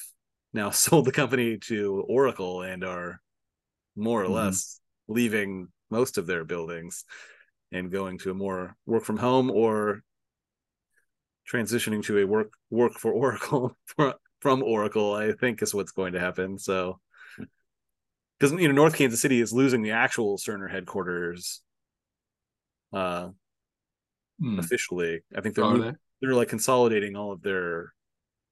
now sold the company to Oracle and are more or Mhm. less leaving most of their buildings and going to a more work from home or transitioning to a work work for Oracle from Oracle, I think is what's going to happen. So because you know North Kansas City is losing the actual Cerner headquarters uh Hmm. officially. I think they're Are mov- they? They're like consolidating all of their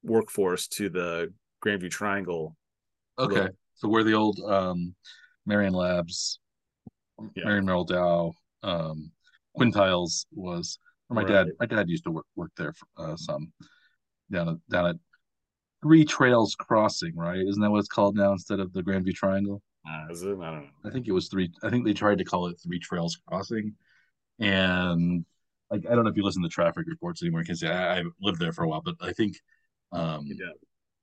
workforce to the Grandview Triangle. Okay, so where the old um, Marion Labs, Yeah. Marion Merrell Dow, um, Quintiles was. Or my dad, my dad used to work work there for, uh, some down at down at Three Trails Crossing, right? Isn't that what it's called now instead of the Grandview Triangle? Uh, is it? I don't know. I think it was three. I think they tried to call it Three Trails Crossing, and like I don't know if you listen to traffic reports anymore because I, I lived there for a while, but I think um, Yeah.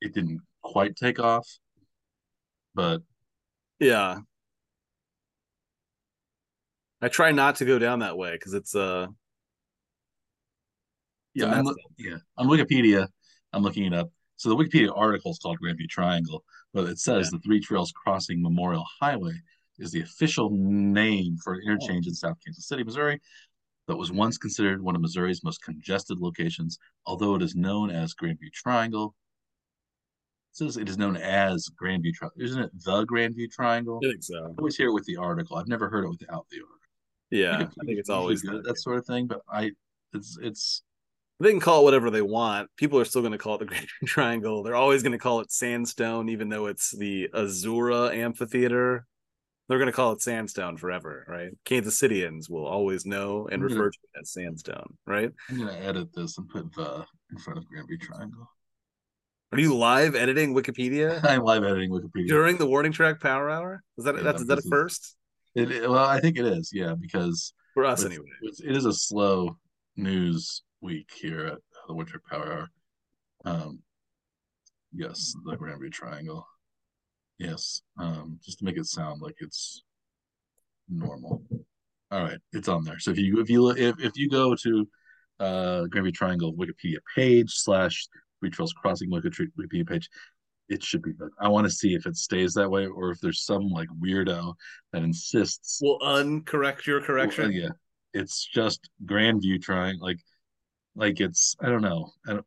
it didn't quite take off. But Yeah. I try not to go down that way because it's uh yeah, I'm, loo- yeah, on Wikipedia, I'm looking it up. So the Wikipedia article is called Grandview Triangle, but it says the Three Trails Crossing Memorial Highway is the official name for an interchange in South Kansas City, Missouri, that was once considered one of Missouri's most congested locations, although it is known as Grandview Triangle. It says it is known as Grandview Triangle. Isn't it the Grandview Triangle? I think so. I always hear it with the article. I've never heard it without the article. Yeah. I think it's always good that. that sort of thing, but I it's it's They can call it whatever they want. People are still going to call it the Great Triangle. They're always going to call it Sandstone, even though it's the Azura Amphitheater. They're going to call it Sandstone forever, right? Kansas Cityans will always know and gonna- refer to it as Sandstone, right? I'm gonna edit this and put the in front of Grandview Triangle. Are you live editing Wikipedia I'm live editing Wikipedia. during the Warning Track Power Hour? Is that Yeah, that's is that a first It, it- well, I think it is, yeah, because for us it's- anyway? it's- it is a slow news week here at the Warning Track Power Hour. Um, yes, the Grandview Triangle. Yes, um, just to make it sound like it's normal. All right, it's on there. So if you if you if if you go to uh Grandview Triangle Wikipedia page slash Three Trails Crossing Wiki- Wikipedia page, it should be. But I want to see if it stays that way or if there's some like weirdo that insists We'll uncorrect your correction. well, yeah, it's just Grandview trying like, like it's I don't know. I don't.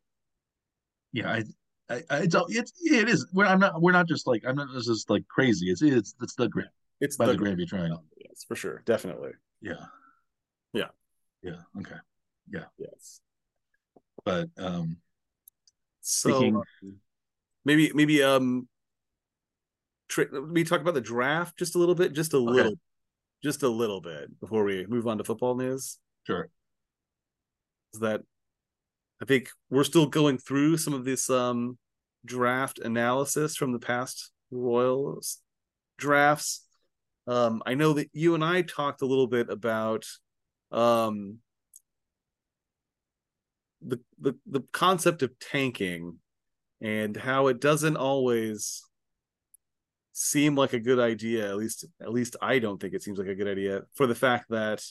Yeah, I, I, I it's it's it is. We're I'm not. We're not just like I'm not just like crazy. It's it's it's the Grand It's by the, the Grandview Triangle. Yes, for sure, definitely. Yeah. Yeah. Yeah. Okay. Yeah. Yes. But um, So Speaking- um, maybe maybe um tra- we talk about the draft just a little bit, just a Okay. little, just a little bit before we move on to football news? Sure. Is that I think we're still going through some of this um draft analysis from the past Royals drafts. Um, I know that you and I talked a little bit about um the the the concept of tanking and how it doesn't always seem like a good idea at least at least I don't think it seems like a good idea for the fact that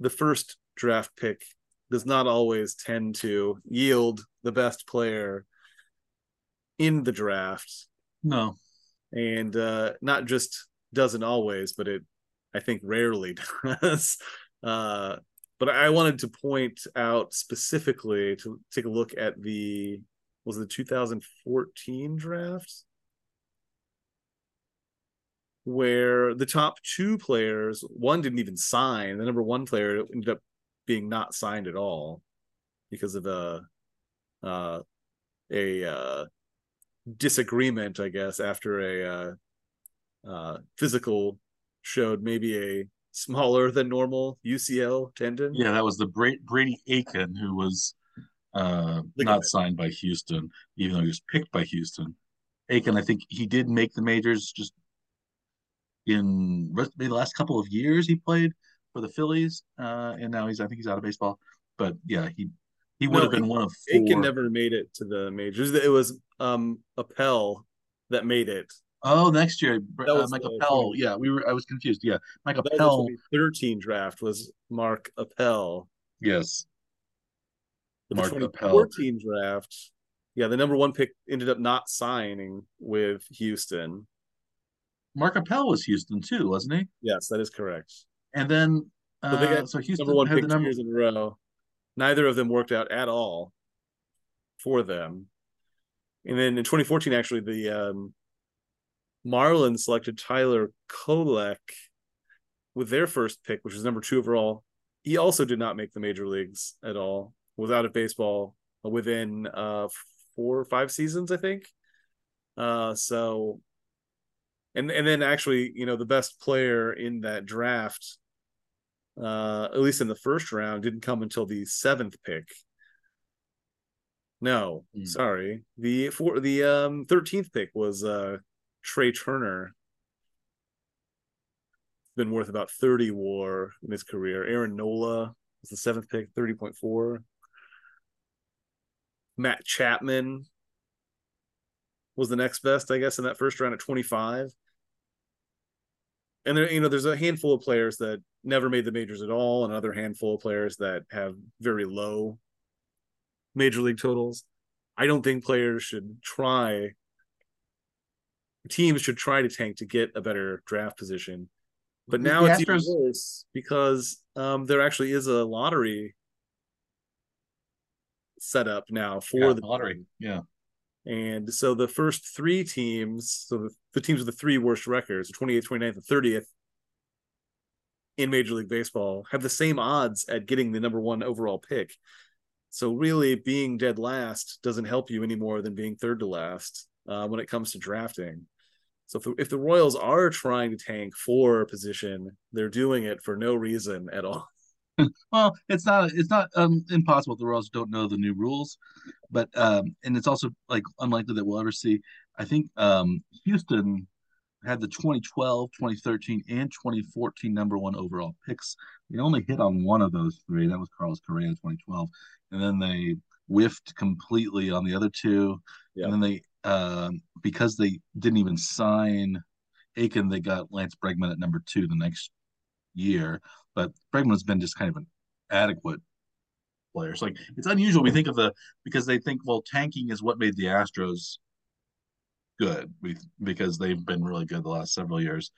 the first draft pick does not always tend to yield the best player in the draft. No. and uh not just doesn't always but it i think rarely does. Uh but i wanted to point out specifically to take a look at the was it the 2014 draft? Where the top two players one didn't even sign. The number one player ended up being not signed at all because of a uh a uh disagreement i guess after a uh uh, physical showed maybe a smaller than normal UCL tendon. Yeah, that was the Bra- Brady Aiken who was uh, not signed by Houston, even though he was picked by Houston. Aiken, I think he did make the majors just in maybe the last couple of years he played for the Phillies, uh, and now he's I think he's out of baseball. But yeah, he he would No, have been one of four. Aiken never made it to the majors. It was um Appel that made it. Oh, next year, That uh, was Mike the- Appel. Yeah, we were. I was confused. Yeah, Mike That Appel. the 2013 draft was Mark Appel. Yes, But Mark the Appel. 2014 draft, yeah, the number one pick ended up not signing with Houston. Mark Appel was Houston too, wasn't he? Yes, that is correct. And then So they uh, got so Houston number one had pick number. years in a row. Neither of them worked out at all for them. And then in 2014, actually, the um, Marlins selected Tyler Kolek with their first pick, which was number two overall. He also did not make the major leagues at all. Was out of baseball within uh, four or five seasons, I think. Uh, so, and and then actually, you know, the best player in that draft uh at least in the first round didn't come until the seventh pick. No Hmm. sorry. The for the um 13th pick was uh Trea Turner. Been worth about 30 war in his career. Aaron nola was the seventh pick 30.4 matt chapman was the next best i guess in that first round at 25 and there you know there's a handful of players that never made the majors at all and another handful of players that have very low major league totals i don't think players should try teams should try to tank to get a better draft position but now the it's even worse because um, there actually is a lottery set up now for Yeah, the lottery. Yeah. And so the first three teams, so the, the teams with the three worst records, 28th, 29th, and 30th in Major League Baseball, have the same odds at getting the number one overall pick. So really, being dead last doesn't help you any more than being third to last uh, when it comes to drafting. So if the, if the Royals are trying to tank for position, they're doing it for no reason at all. Well, it's not it's not um impossible. The Royals don't know the new rules, but um and it's also like unlikely that we'll ever see. I think um Houston had the 2012, 2013, and 2014 number one overall picks. They only hit on one of those three. That was Carlos Correa in 2012, and then they whiffed completely on the other two. Yeah. And then they um because they didn't even sign Aiken, they got Lance Bregman at number two the next year but Bregman has been just kind of an adequate player. So like it's unusual. We think of the because they think well tanking is what made the Astros good. We because they've been really good the last several years,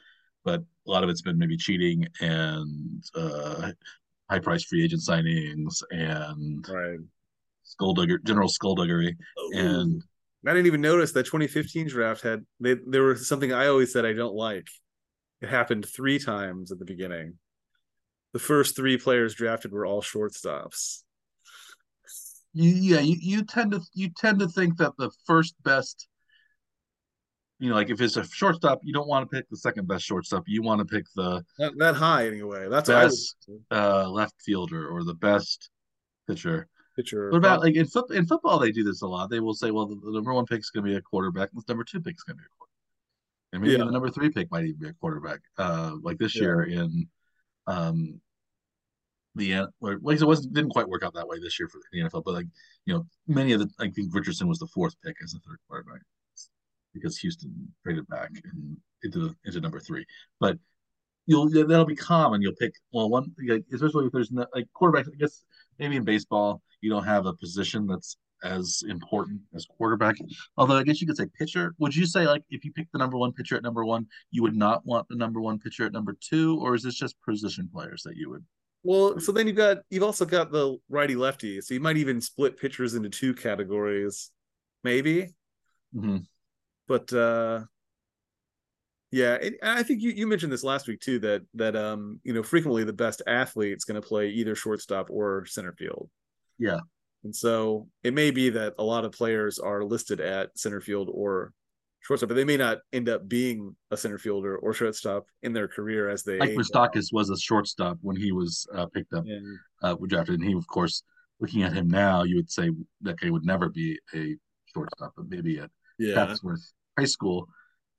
but a lot of it's been maybe cheating and uh, high price free agent signings and Right. skulldugger general skullduggery and I didn't even notice that 2015 draft had they there was something I always said I don't like. It happened three times at the beginning. The first three players drafted were all shortstops. you, yeah you, you tend to you tend to think that the first best you know, like if it's a shortstop, you don't want to pick the second best shortstop. You want to pick the that, that high anyway. That's best uh, left fielder or the best pitcher. Pitcher. What about like in foot in football? They do this a lot. They will say, "Well, the, the number one pick is going to be a quarterback, and the number two pick is going to be a quarterback, and maybe yeah. the number three pick might even be a quarterback." Uh, like this yeah. year in um, the end, well, it wasn't didn't quite work out that way this year for the NFL, but like you know, many of the I think Richardson was the fourth pick as the third quarterback because Houston traded back and into into number three. But you'll that'll be common. You'll pick well one, especially if there's no, like quarterback. I guess maybe in baseball you don't have a position that's as important as quarterback. Although I guess you could say pitcher. Would you say like if you pick the number one pitcher at number one, you would not want the number one pitcher at number two, or is this just position players that you would? Well, so then you've got you've also got the righty lefty, so you might even split pitchers into two categories, maybe. Mm-hmm. But uh yeah, it, I think you, you mentioned this last week too that that um you know frequently the best athlete's going to play either shortstop or center field. Yeah, and so it may be that a lot of players are listed at center field or shortstop, but they may not end up being a center fielder or shortstop in their career as they. Like Moustakas was a shortstop when he was uh, picked up, and, uh, drafted, and he, of course, looking at him now, you would say that guy would never be a shortstop, but maybe at yeah. Chatsworth High School,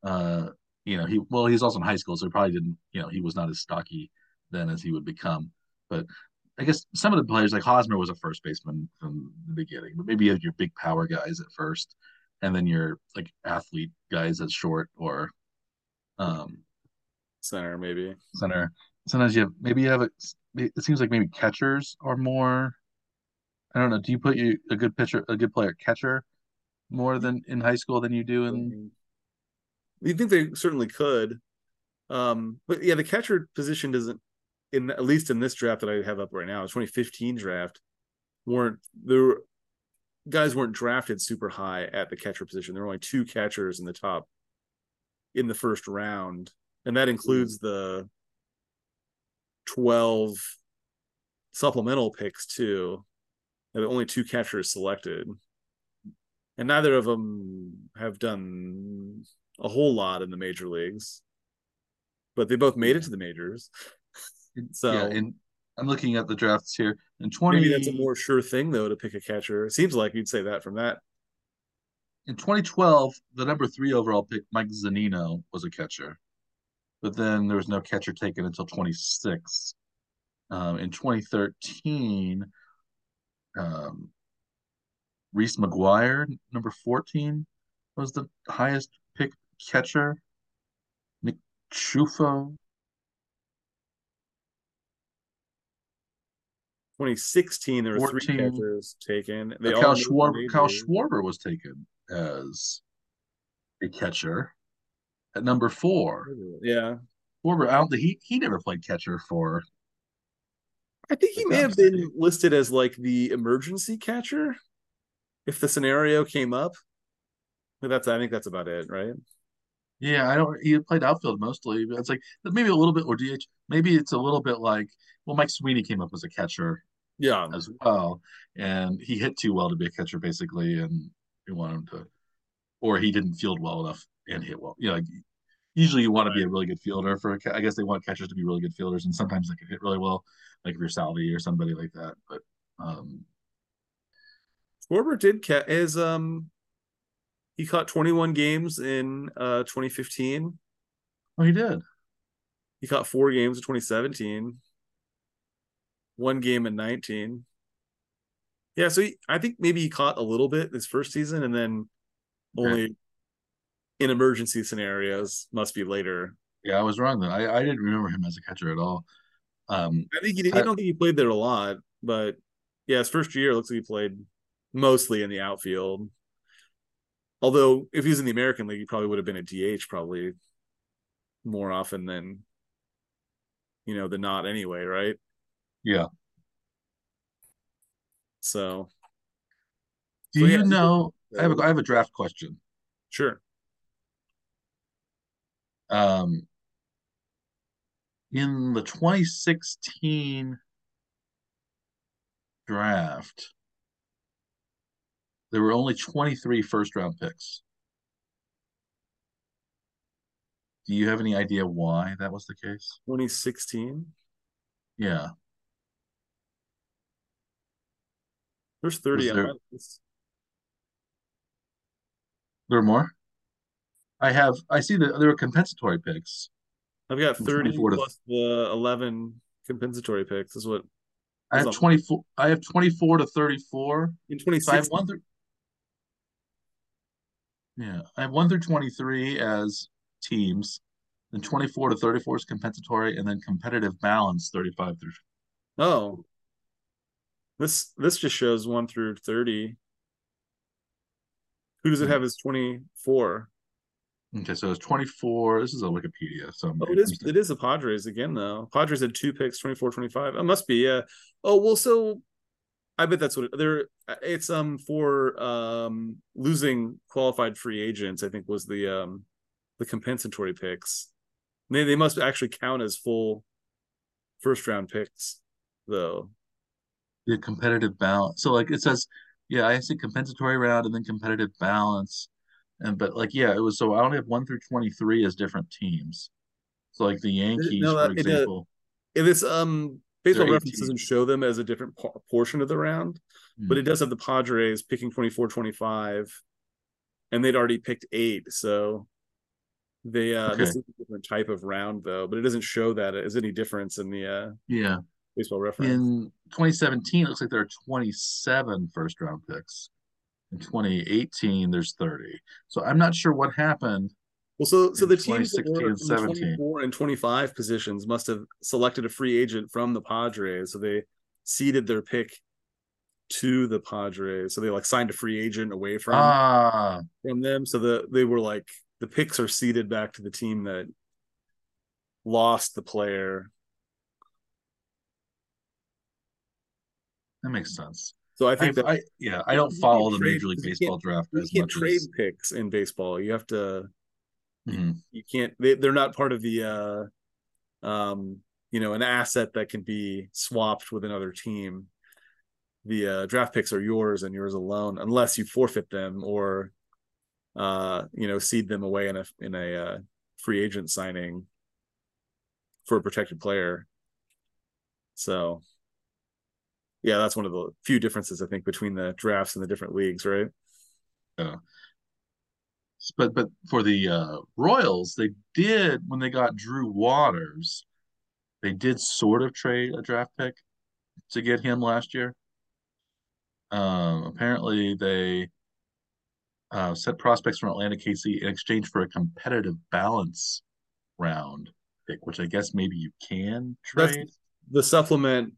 uh, you know, he well, he's also in high school, so he probably didn't, you know, he was not as stocky then as he would become. But I guess some of the players like Hosmer was a first baseman from the beginning, but maybe you have your big power guys at first, and then your like athlete guys at short or um center maybe center. Sometimes you have maybe you have a, it seems like maybe catchers are more. I don't know. Do you put you a good pitcher, a good player catcher, more than in high school than you do in? You think they certainly could, um, but yeah, the catcher position doesn't in at least in this draft that I have up right now, 2015 draft, weren't there guys weren't drafted super high at the catcher position. There were only two catchers in the top in the first round, and that includes the 12 supplemental picks too. There only two catchers selected. And neither of them have done a whole lot in the major leagues. But they both made it to the majors. So yeah, and I'm looking at the drafts here. In 20, maybe that's a more sure thing though to pick a catcher. It seems like you'd say that from that. In 2012, the number three overall pick, Mike Zunino, was a catcher, but then there was no catcher taken until 26. Um, in 2013, um, Reese McGuire, number 14, was the highest pick catcher. Nick Ciuffo 2016, there were 14, three catchers taken. They Kyle Schwarber, Kyle Schwarber was taken as a catcher at number four. Yeah, Schwarber. I don't think he he never played catcher for. I think he may have been listed as like the emergency catcher if the scenario came up. But that's I think that's about it, right? Yeah, I don't. He played outfield mostly. But it's like maybe a little bit or DH. Maybe it's a little bit like well, Mike Sweeney came up as a catcher, yeah, as well, and he hit too well to be a catcher basically, and we want him to, or he didn't field well enough and hit well. You know, like, usually you want to be a really good fielder for. A, I guess they want catchers to be really good fielders, and sometimes they can hit really well, like if you're Salvy or somebody like that. But um, Schwarber did catch is um he caught 21 games in uh 2015. Oh, he did. He caught four games in 2017 one game in 19. Yeah, so he, I think maybe he caught a little bit this first season and then only okay. in emergency scenarios must be later. Yeah, I was wrong though. I, I didn't remember him as a catcher at all. Um, I think he did, I, I don't think he played there a lot, but yeah, his first year looks like he played mostly in the outfield. Although if he was in the American League, he probably would have been a DH probably more often than you know, the not anyway, right? Yeah. So, do so, you yeah, know? I have a I have a draft question. Sure. Um, in the 2016 draft, there were only 23 first round picks. Do you have any idea why that was the case? 2016. Yeah. There's 30 there- on my list. There are more? I have I see that there were compensatory picks. I've got From 30 24 to- plus the 11 compensatory picks. Is what I have Was on- 24 I have 24 to 34. in So I have one through Yeah, I have one through 23 as teams, then 24 to 34 is compensatory, and then competitive balance 35 through Oh, this this just shows one through 30. Who does it Hmm. have as 24? Okay, so it's 24. This is a Wikipedia, so Oh, it is it is the Padres again though. Padres had two picks, 24, 25. It must be, yeah. Oh, well, so I bet that's what it, they're it's um for um losing qualified free agents, I think was the um the compensatory picks. They they must actually count as full first round picks though. The competitive balance. So like it says, yeah, I see compensatory round and then competitive balance. And but like yeah, it was so I only have one through 23 as different teams. So like the Yankees, No, for that- it example. If this um baseball reference 18. doesn't show them as a different por- portion of the round, but Hmm. it does have the Padres picking 24 25 and they'd already picked 8, so they uh this is a different type of round though, but it doesn't show that as any difference in the uh Yeah. Baseball reference. In 2017, it looks like there are 27 first round picks. In 2018, there's 30. So I'm not sure what happened. Well, so so the teams that 2016 were and in 17. 24 and 25 positions must have selected a free agent from the Padres. So they ceded their pick to the Padres. So they like signed a free agent away from Ah, from them. So the they were like the picks are ceded back to the team that lost the player. That makes sense. So I I, think that I yeah, I don't follow the trade- Major League Baseball draft you as can't much trade as picks in baseball. You have to Mhm. you can't they, they're not part of the uh um you know an asset that can be swapped with another team the uh draft picks are yours and yours alone unless you forfeit them or uh you know cede them away in a in a uh, free agent signing for a protected player so yeah that's one of the few differences i think between the drafts and the different leagues right Yeah. but but for the uh, Royals, they did when they got Drew Waters, they did sort of trade a draft pick to get him last year. Um, apparently, they uh, set prospects from Atlanta KC in exchange for a competitive balance round pick, which I guess maybe you can That's- trade. the supplement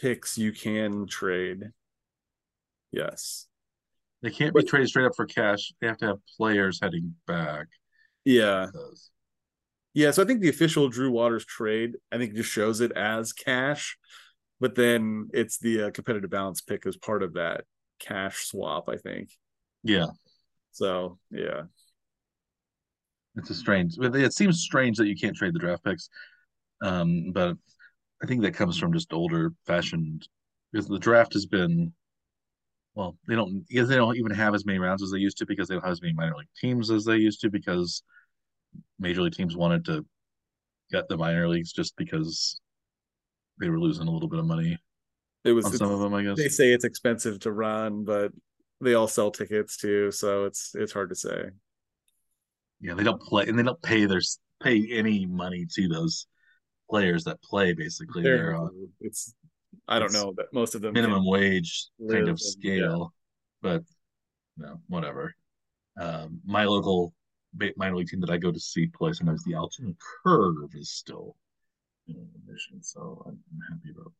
picks you can trade. Yes. They can't be But- traded straight up for cash. They have to have players heading back. Yeah. Yeah. So I think the official Drew Waters trade, I think just shows it as cash, but then it's the uh, competitive balance pick as part of that cash swap, I think. Yeah, So yeah. it's a strange. It seems strange that you can't trade the draft picks, um, but I think that comes from just older fashioned because the draft has been. Well, they don't because they don't even have as many rounds as they used to because they don't have as many minor league teams as they used to because major league teams wanted to get the minor leagues just because they were losing a little bit of money It was some of them, I guess. they say it's expensive to run, but they all sell tickets too, so it's it's hard to say. Yeah, they don't play and they don't pay their pay any money to those players that play. Basically, they're They're, on it's I don't it's know that most of them minimum wage kind of and- scale, but no, whatever. Um, my local ba- minor league team that I go to see play sometimes the Altoona Curve is still in admission, so I'm happy about.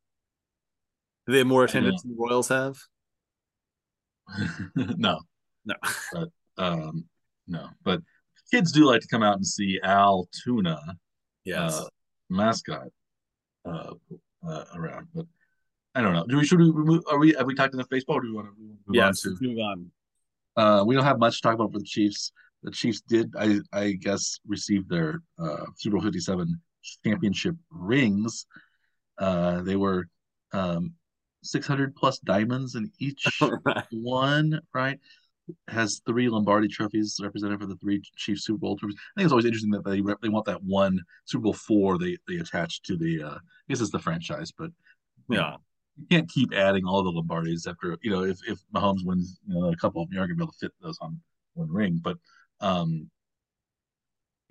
Do they have more attendance than the Royals have? no, No. um, no, but kids do like to come out and see Altoona Yes. uh, mascot uh, uh, around. But I don't know. Do we should we move, are we have we talked enough baseball? Or do we want to move yes. on Let's move on. Uh, we don't have much to talk about for the Chiefs. The Chiefs did, I I guess, receive their uh, Super Bowl Fifty Seven championship rings. Uh, they were um, six hundred plus diamonds in each Right. one, right? Has three Lombardi trophies represented for the three Chief Super Bowl trophies. I think it's always interesting that they they want that one Super Bowl four they they attach to the uh, I guess it's the franchise, but Yeah. you can't keep adding all the Lombardis after you know if if Mahomes wins you know a couple of them, you aren't gonna be able to fit those on one ring. But um,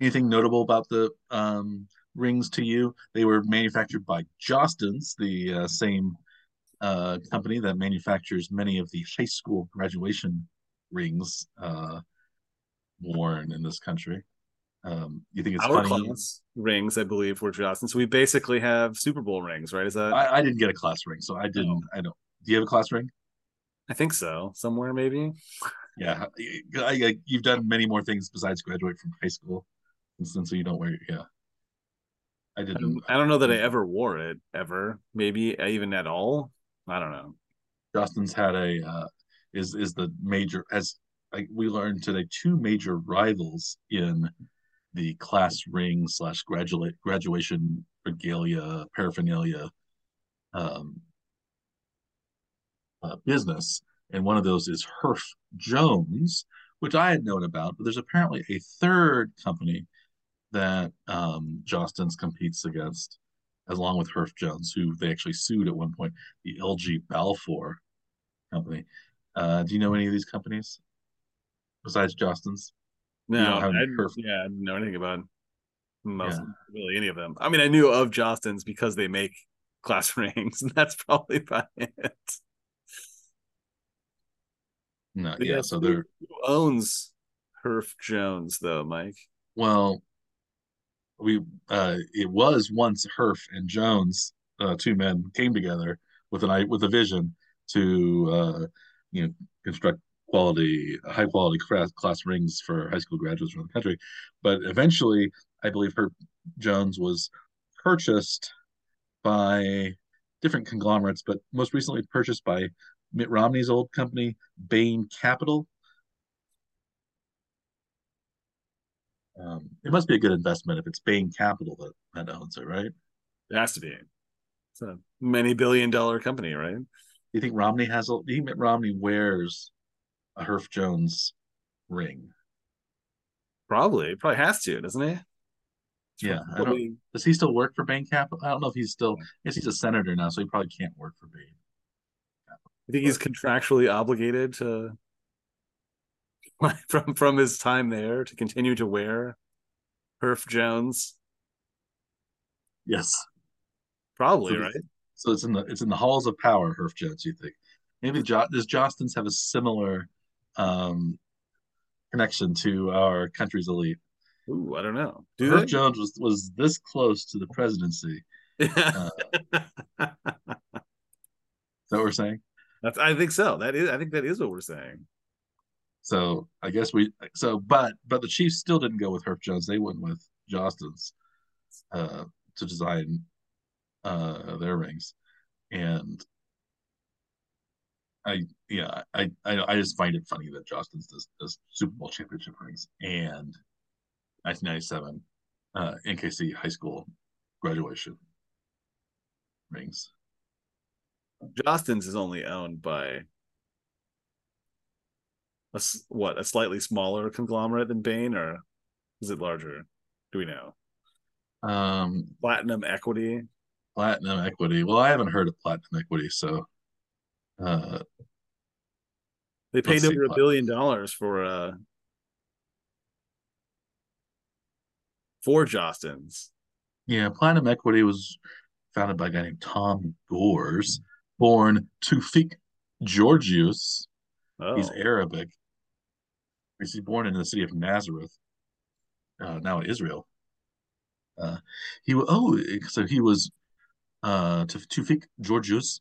anything notable about the um, rings to you? They were manufactured by Jostens, the uh, same uh, company that manufactures many of the high school graduation rings uh, worn in this country. Um, you think it's Our funny? class rings, I believe, were Jostens. So we basically have Super Bowl rings, right? Is that? I, I, didn't get a class ring, so I didn't. I don't. Do you have a class ring? I think so. Somewhere, maybe. Yeah, I, I, you've done many more things besides graduate from high school, and so you don't wear. Yeah, I didn't. don't, I don't know that I ever wore it ever. Maybe even at all. I don't know. Jostens had a uh, is is the major as like we learned today two major rivals in the class ring slash graduate graduation regalia paraphernalia um, uh, business, and one of those is Herff Jones, which I had known about, but there's apparently a third company that um, Jostens competes against, along with Herff Jones, who they actually sued at one point, the LG Balfour company. Uh, do you know any of these companies besides Jostens? No, I, perf- yeah, I didn't know anything about most Yeah. really any of them. I mean, I knew of Jostens because they make class rings, and that's probably about it. No, But yeah. So they're who owns Herff Jones, though, Mike. well, we uh, it was once Herff and Jones, uh, two men came together with an with a vision to uh, you know construct quality, high quality class, class rings for high school graduates around the country. But eventually, I believe Herff Jones was purchased by different conglomerates, but most recently purchased by Mitt Romney's old company, Bain Capital. Um, it must be a good investment if it's Bain Capital that, that owns it, right? It has to be. It's a many billion dollar company, right? Do you think Romney has a? Do you think Mitt Romney wears a Herff Jones ring? Probably, probably has to, doesn't he? Yeah, I don't- probably- Does he still work for Bain Capital? I don't know if he's still. I guess he's a senator now, so he probably can't work for Bain. I think he's contractually obligated to from from his time there to continue to wear Herff Jones. Yes. Probably, So right? So it's in the it's in the halls of power, Herff Jones. You think maybe jo- does Jostens have a similar um, connection to our country's elite? Ooh, I don't know. Do Herff they? Jones was was this close to the presidency. Uh, is that what we're saying? That's I think so. That is I think that is what we're saying. So I guess we so but but the Chiefs still didn't go with Herff Jones. They went with Jostens uh, to design uh, their rings, and I yeah I, I I just find it funny that Jostens does, does Super Bowl championship rings and 1997 uh, NKC high school graduation rings. Jostens is only owned by a what a slightly smaller conglomerate than Bain, or is it larger? Do we know? Um, Platinum Equity. Platinum Equity. Well, I haven't heard of Platinum Equity, so uh, They paid over a billion dollars for uh for Jostens. Yeah, Platinum Equity was founded by a guy named Tom Gores, born Tufik Georgius. Oh, He's Arabic. He's born in the city of Nazareth, uh, now in Israel. Uh, he oh, so he was uh, Tuf- Tufik Georgius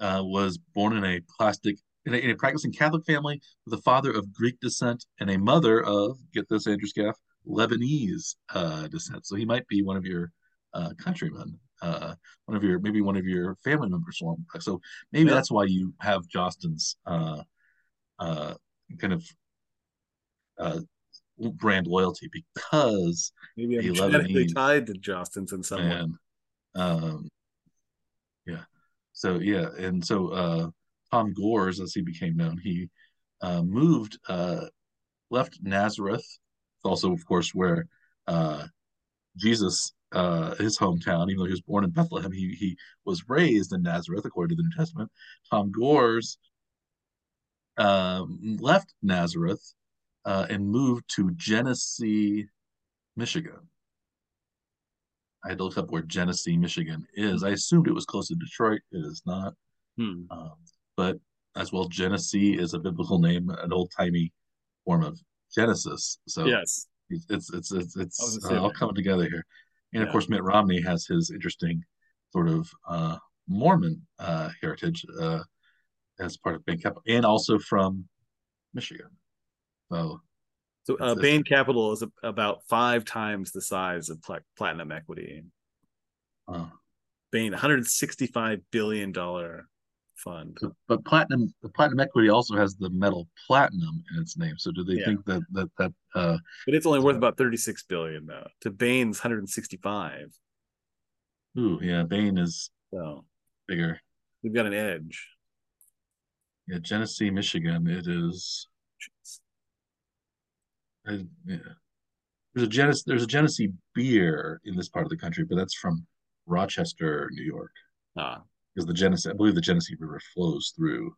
uh, was born in a plastic in a, in a practicing Catholic family with a father of Greek descent and a mother of get this Andrew Scaff Lebanese uh, descent. So he might be one of your uh, countrymen, uh, one of your maybe one of your family members. So maybe Yeah. that's why you have Jostens uh, uh, kind of uh, brand loyalty because maybe I'm genetically Lebanese tied to Jostens in some way. Um, yeah. So yeah, and so uh, Tom Gores, as he became known, he uh, moved, uh, left Nazareth, also, of course, where uh, Jesus, uh, his hometown, even though he was born in Bethlehem, he, he was raised in Nazareth, according to the New Testament. Tom Gores um, left Nazareth uh, and moved to Genesee, Michigan. I had to look up where Genesee, Michigan is. I assumed it was close to Detroit. It is not. Hmm. Um, but as well, Genesee is a biblical name, an old timey form of Genesis. So Yes. it's it's it's it's, it's uh, all coming together here. And of course, Mitt Romney has his interesting sort of uh, Mormon uh, heritage uh, as part of Bain Capital, and also from Michigan. So So uh, Bain Capital is about five times the size of Pla- Platinum Equity. uh, Bain, 165 billion dollar fund. but, but platinum, the platinum equity also has the metal platinum in its name. So do they Yeah. think that that that uh, But it's only worth about 36 billion though. To Bain's 165. ooh yeah, Bain is So bigger. we've got an edge. Yeah, Genesee, Michigan. It is. I, yeah. There's a Genesee, there's a Genesee beer in this part of the country, but that's from Rochester, New York, Ah, because the Genesee, I believe the Genesee River flows through.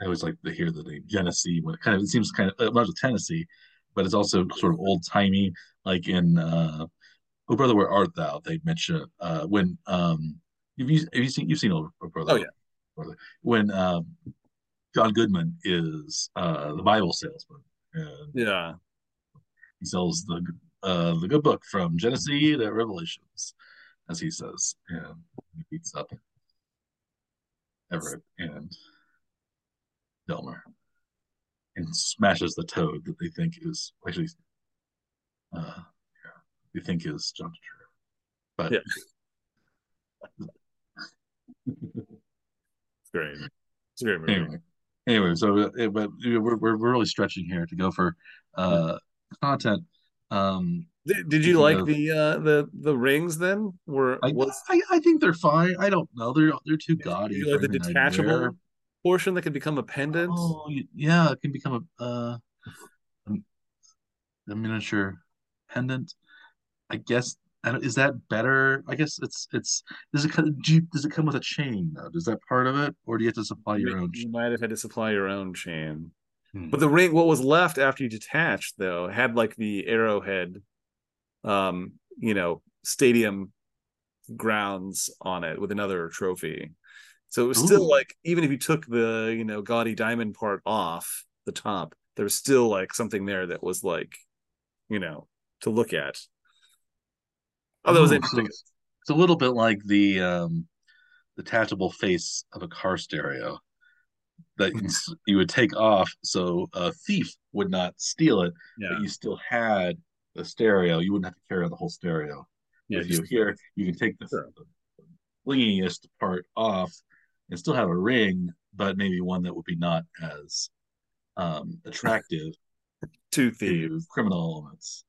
I always like to hear the name Genesee when it kind of it seems kind of it rhymes with Tennessee, but it's also sort of old timey, like in uh, "Oh Brother, Where Art Thou?" They mention uh, when um, have you have you seen you've seen "Oh Brother, Oh, yeah. Brother," when um, John Goodman is uh, the Bible salesman and yeah. he sells the uh, the good book from Genesis to Revelations, as he says, and he beats up Everett and Delmar and smashes the toad that they think is actually uh, yeah, they think is John Turturro. But Yeah. It's great. It's a great movie. anyway, anyway, so uh, but we're, we're we're really stretching here to go for uh, content. Um, Did, did you like the uh the the rings then? Were I, was I I think they're fine. I don't know. They're they're too gaudy. you like the detachable portion that could become a pendant? Oh yeah, it can become a uh, a miniature pendant. I guess. I don't, is that better? I guess it's it's. Does it come? Do you, does it come with a chain though? Does that part of it, or do you have to supply your you, own? you might have had to supply your own chain. Hmm. But the ring, what was left after you detached, though, had like the arrowhead, um, you know, stadium grounds on it with another trophy. So it was still like, even if you took the, you know, gaudy diamond part off the top, there was still like something there that was like, you know, to look at. Oh, that was Ooh, interesting. so it's a little bit like the um, detachable face of a car stereo that you, s- you would take off so a thief would not steal it, Yeah, but you still had the stereo. You wouldn't have to carry the whole stereo. yeah, with you here, you can take the, Sure. the blingiest part off and still have a ring, but maybe one that would be not as um, attractive to thieves. criminal elements.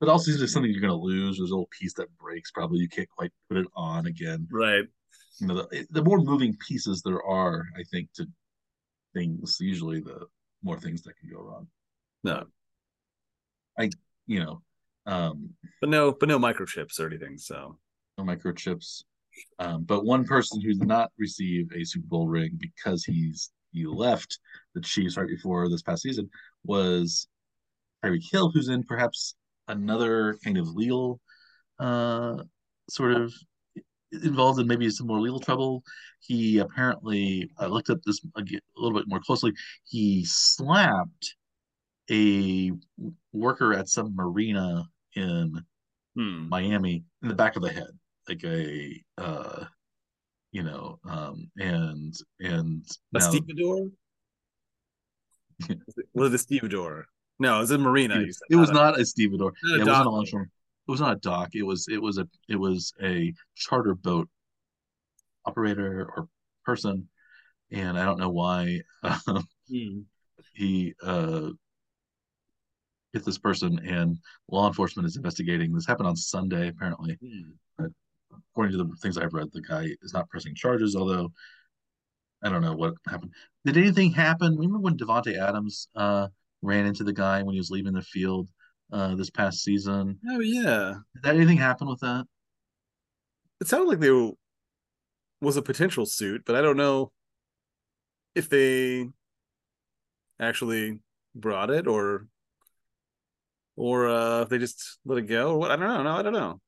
But also, it's just something you're going to lose. There's a little piece that breaks. Probably you can't quite put it on again. Right. You know, the, the more moving pieces there are, I think, to things, usually the more things that can go wrong. No, I, You know, um, but no, but no microchips or anything. So no microchips. Um, but one person who did not receive a Super Bowl ring because he's he left the Chiefs right before this past season was Tyreek Hill, who's in perhaps another kind of legal uh, sort of involved in maybe some more legal trouble. He apparently, I looked at this a little bit more closely. He slapped a worker at some marina in hmm. Miami in the back of the head, like a uh, you know, um, and and a now stevedore. was it a stevedore? No, it was a marina. said, it was not a stevedore. not a Yeah, it wasn't a longshore. It was not a dock. It was it was a it was a charter boat operator or person, and I don't know why um, Hmm. he uh, hit this person, and law enforcement is investigating. This happened on Sunday, apparently. Hmm. according to the things I've read, the guy is not pressing charges, although I don't know what happened. Did anything happen? Remember when Davante Adams uh, ran into the guy when he was leaving the field uh, this past season? Oh yeah. Did that, anything happen with that? It sounded like there was a potential suit, but I don't know if they actually brought it or or uh, if they just let it go or what. I don't know. No, I don't know.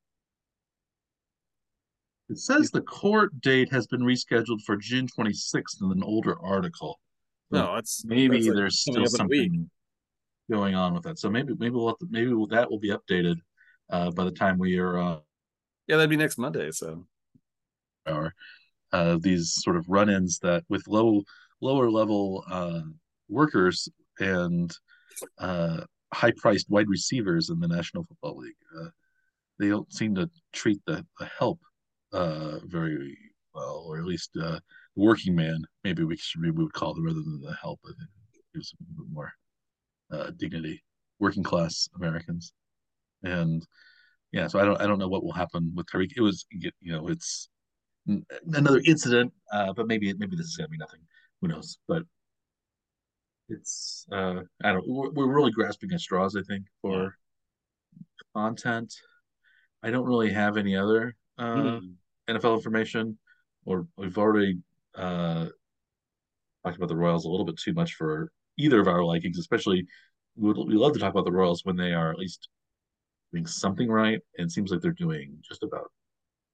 It says the court date has been rescheduled for June 26th in an older article. No, it's maybe that's like there's still something going on with that. So maybe maybe we'll have to, maybe we'll, that will be updated uh, by the time we are uh, Yeah, that'd be next Monday. So are uh, these sort of run-ins that with low lower level uh, workers and uh, high-priced wide receivers in the National Football League. Uh, they don't seem to treat the, the help uh, very well, or at least uh, working man. Maybe we should we would call them rather than the help. I think gives a bit more uh, dignity. Working class Americans, and yeah, so I don't I don't know what will happen with Tyreek. It was you know it's another incident, uh, but maybe maybe this is gonna be nothing. Who knows? But it's uh, I don't. We're, we're really grasping at straws. I think for content. I don't really have any other uh, Hmm. NFL information, or we've already uh, talked about the Royals a little bit too much for either of our likings. Especially, we would we love to talk about the Royals when they are at least doing something right, and it seems like they're doing just about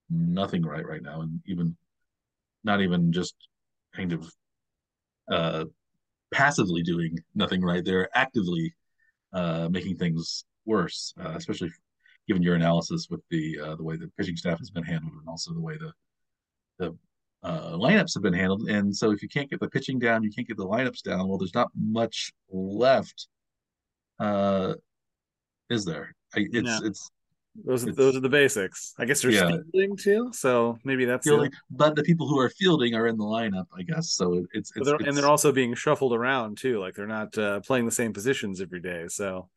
nothing right right now, and even not even just kind of uh, passively doing nothing right. They're actively uh, making things worse, uh, especially given your analysis with the uh, the way the pitching staff has been handled and also the way the the uh, lineups have been handled. And so if you can't get the pitching down, you can't get the lineups down. Well, there's not much left, uh, is there? I, it's Yeah. it's those It's- those are the basics. I guess there's Yeah. fielding too, so maybe that's fielding, but the people who are fielding are in the lineup, I guess. So it's it's, they're, it's and they're also being shuffled around too. Like they're not uh, playing the same positions every day. So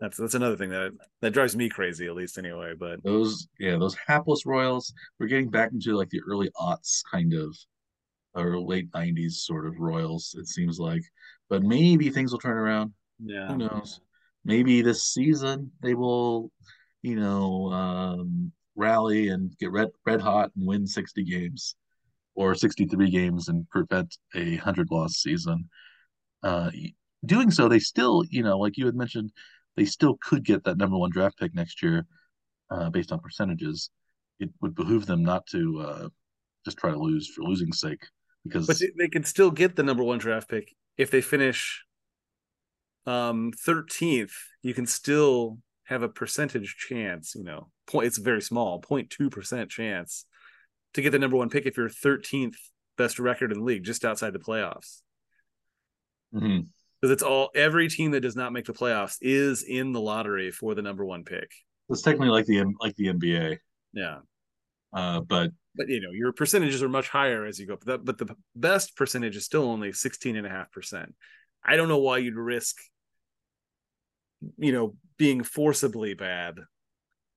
that's that's another thing that that drives me crazy, at least anyway. But those yeah those hapless Royals. We're getting back into like the early aughts kind of or late '90s sort of Royals. It seems like, but maybe things will turn around. yeah, Who knows? Maybe this season they will, you know, um, rally and get red red hot and win 60 games or 63 games and prevent a hundred loss season. Uh, doing so, they still, you know, like you had mentioned, they still could get that number one draft pick next year uh, based on percentages. It would behoove them not to uh, just try to lose for losing's sake because but they, can still get the number one draft pick if they finish um 13th. You can still have a percentage chance. You know, point. It's very small, 0.2 percent chance to get the number one pick if you're 13th best record in the league, just outside the playoffs. Mhm. Because it's all every team that does not make the playoffs is in the lottery for the number one pick. it's technically like the like the NBA. Yeah, Uh, but but you know your percentages are much higher as you go. But the, but the best percentage is still only 16 and a half percent. I don't know why you'd risk, you know, being forcibly bad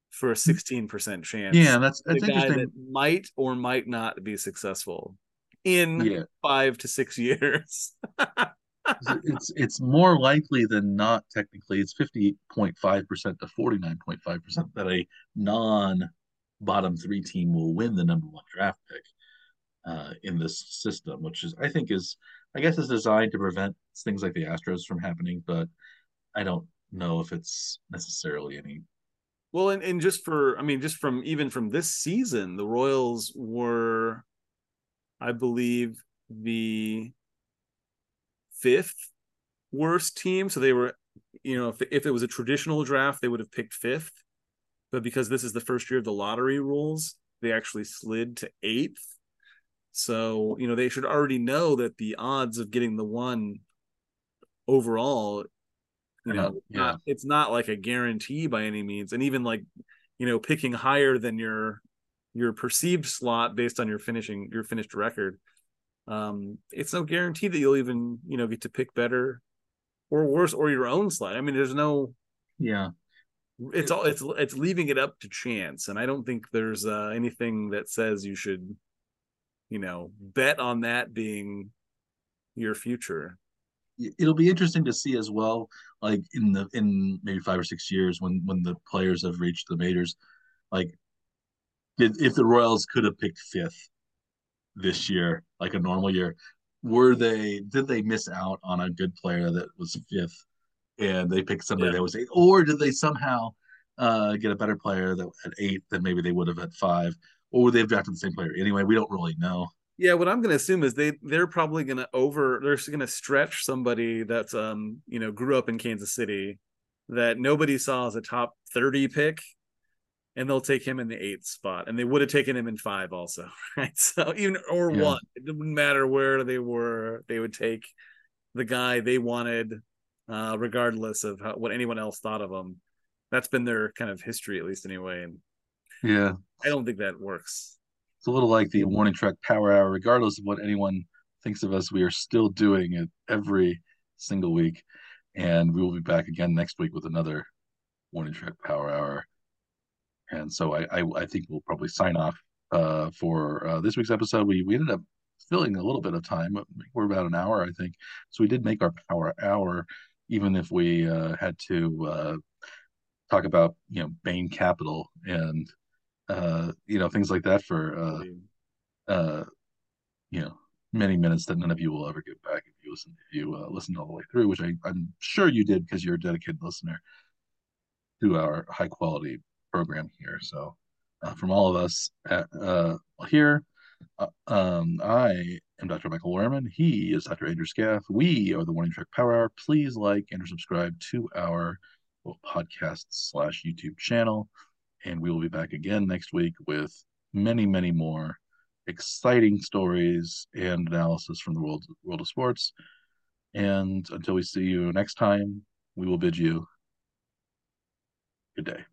for a 16 percent chance. yeah, that's the that's guy interesting. that might or might not be successful in Yeah, five to six years. It's it's more likely than not. Technically, it's fifty point five percent to forty nine point five percent that a non bottom three team will win the number one draft pick uh, in this system, which is I think is I guess is designed to prevent things like the Astros from happening, but I don't know if it's necessarily any. Well, and, and just for, I mean, just from even from this season, the Royals were, I believe, the fifth worst team. So they were, you know, if, if it was a traditional draft, they would have picked fifth. But because this is the first year of the lottery rules, they actually slid to eighth. So, you know, they should already know that the odds of getting the one overall you know yeah. not, it's not like a guarantee by any means and even like you know picking higher than your your perceived slot based on your finishing your finished record um it's no guarantee that you'll even you know get to pick better or worse or your own slide. i mean there's no Yeah, it's all it's it's leaving it up to chance and i don't think there's uh anything that says you should you know, bet on that being your future. It'll be interesting to see as well, like in the in maybe five or six years when when the players have reached the majors, like if the Royals could have picked fifth this year, like a normal year, were they did they miss out on a good player that was fifth and they picked somebody yeah. that was eight, or did they somehow uh, get a better player that at eight than maybe they would have at five, or would they have drafted the same player anyway? We don't really know. Yeah, what I'm going to assume is they they're probably going to over they're going to stretch somebody that's um you know grew up in Kansas City that nobody saw as a top 30 pick and they'll take him in the eighth spot and they would have taken him in five also right? So even or yeah. one it didn't matter where they were they would take the guy they wanted uh regardless of how, what anyone else thought of him that's been their kind of history at least anyway and yeah. I don't think that works. It's a little like the warning track power hour regardless of what anyone thinks of us we are still doing it every single week and we will be back again next week with another warning track power hour and so I, I, I think we'll probably sign off uh, for uh, this week's episode. We we ended up filling a little bit of time. We're about an hour, I think. So we did make our power hour, even if we uh, had to uh, talk about you know Bain Capital and uh, you know things like that for uh, uh, you know many minutes that none of you will ever get back if you listen if you uh, listened all the way through, which I, I'm sure you did because you're a dedicated listener to our high quality program here. So, uh, from all of us at, uh, here, uh, um, I am Dr. Michael Werman. He is Dr. Andrew Scaff. We are the Warning Track Power Hour. Please like and subscribe to our podcast slash YouTube channel. And we will be back again next week with many, many more exciting stories and analysis from the world, world of sports. And until we see you next time, we will bid you good day.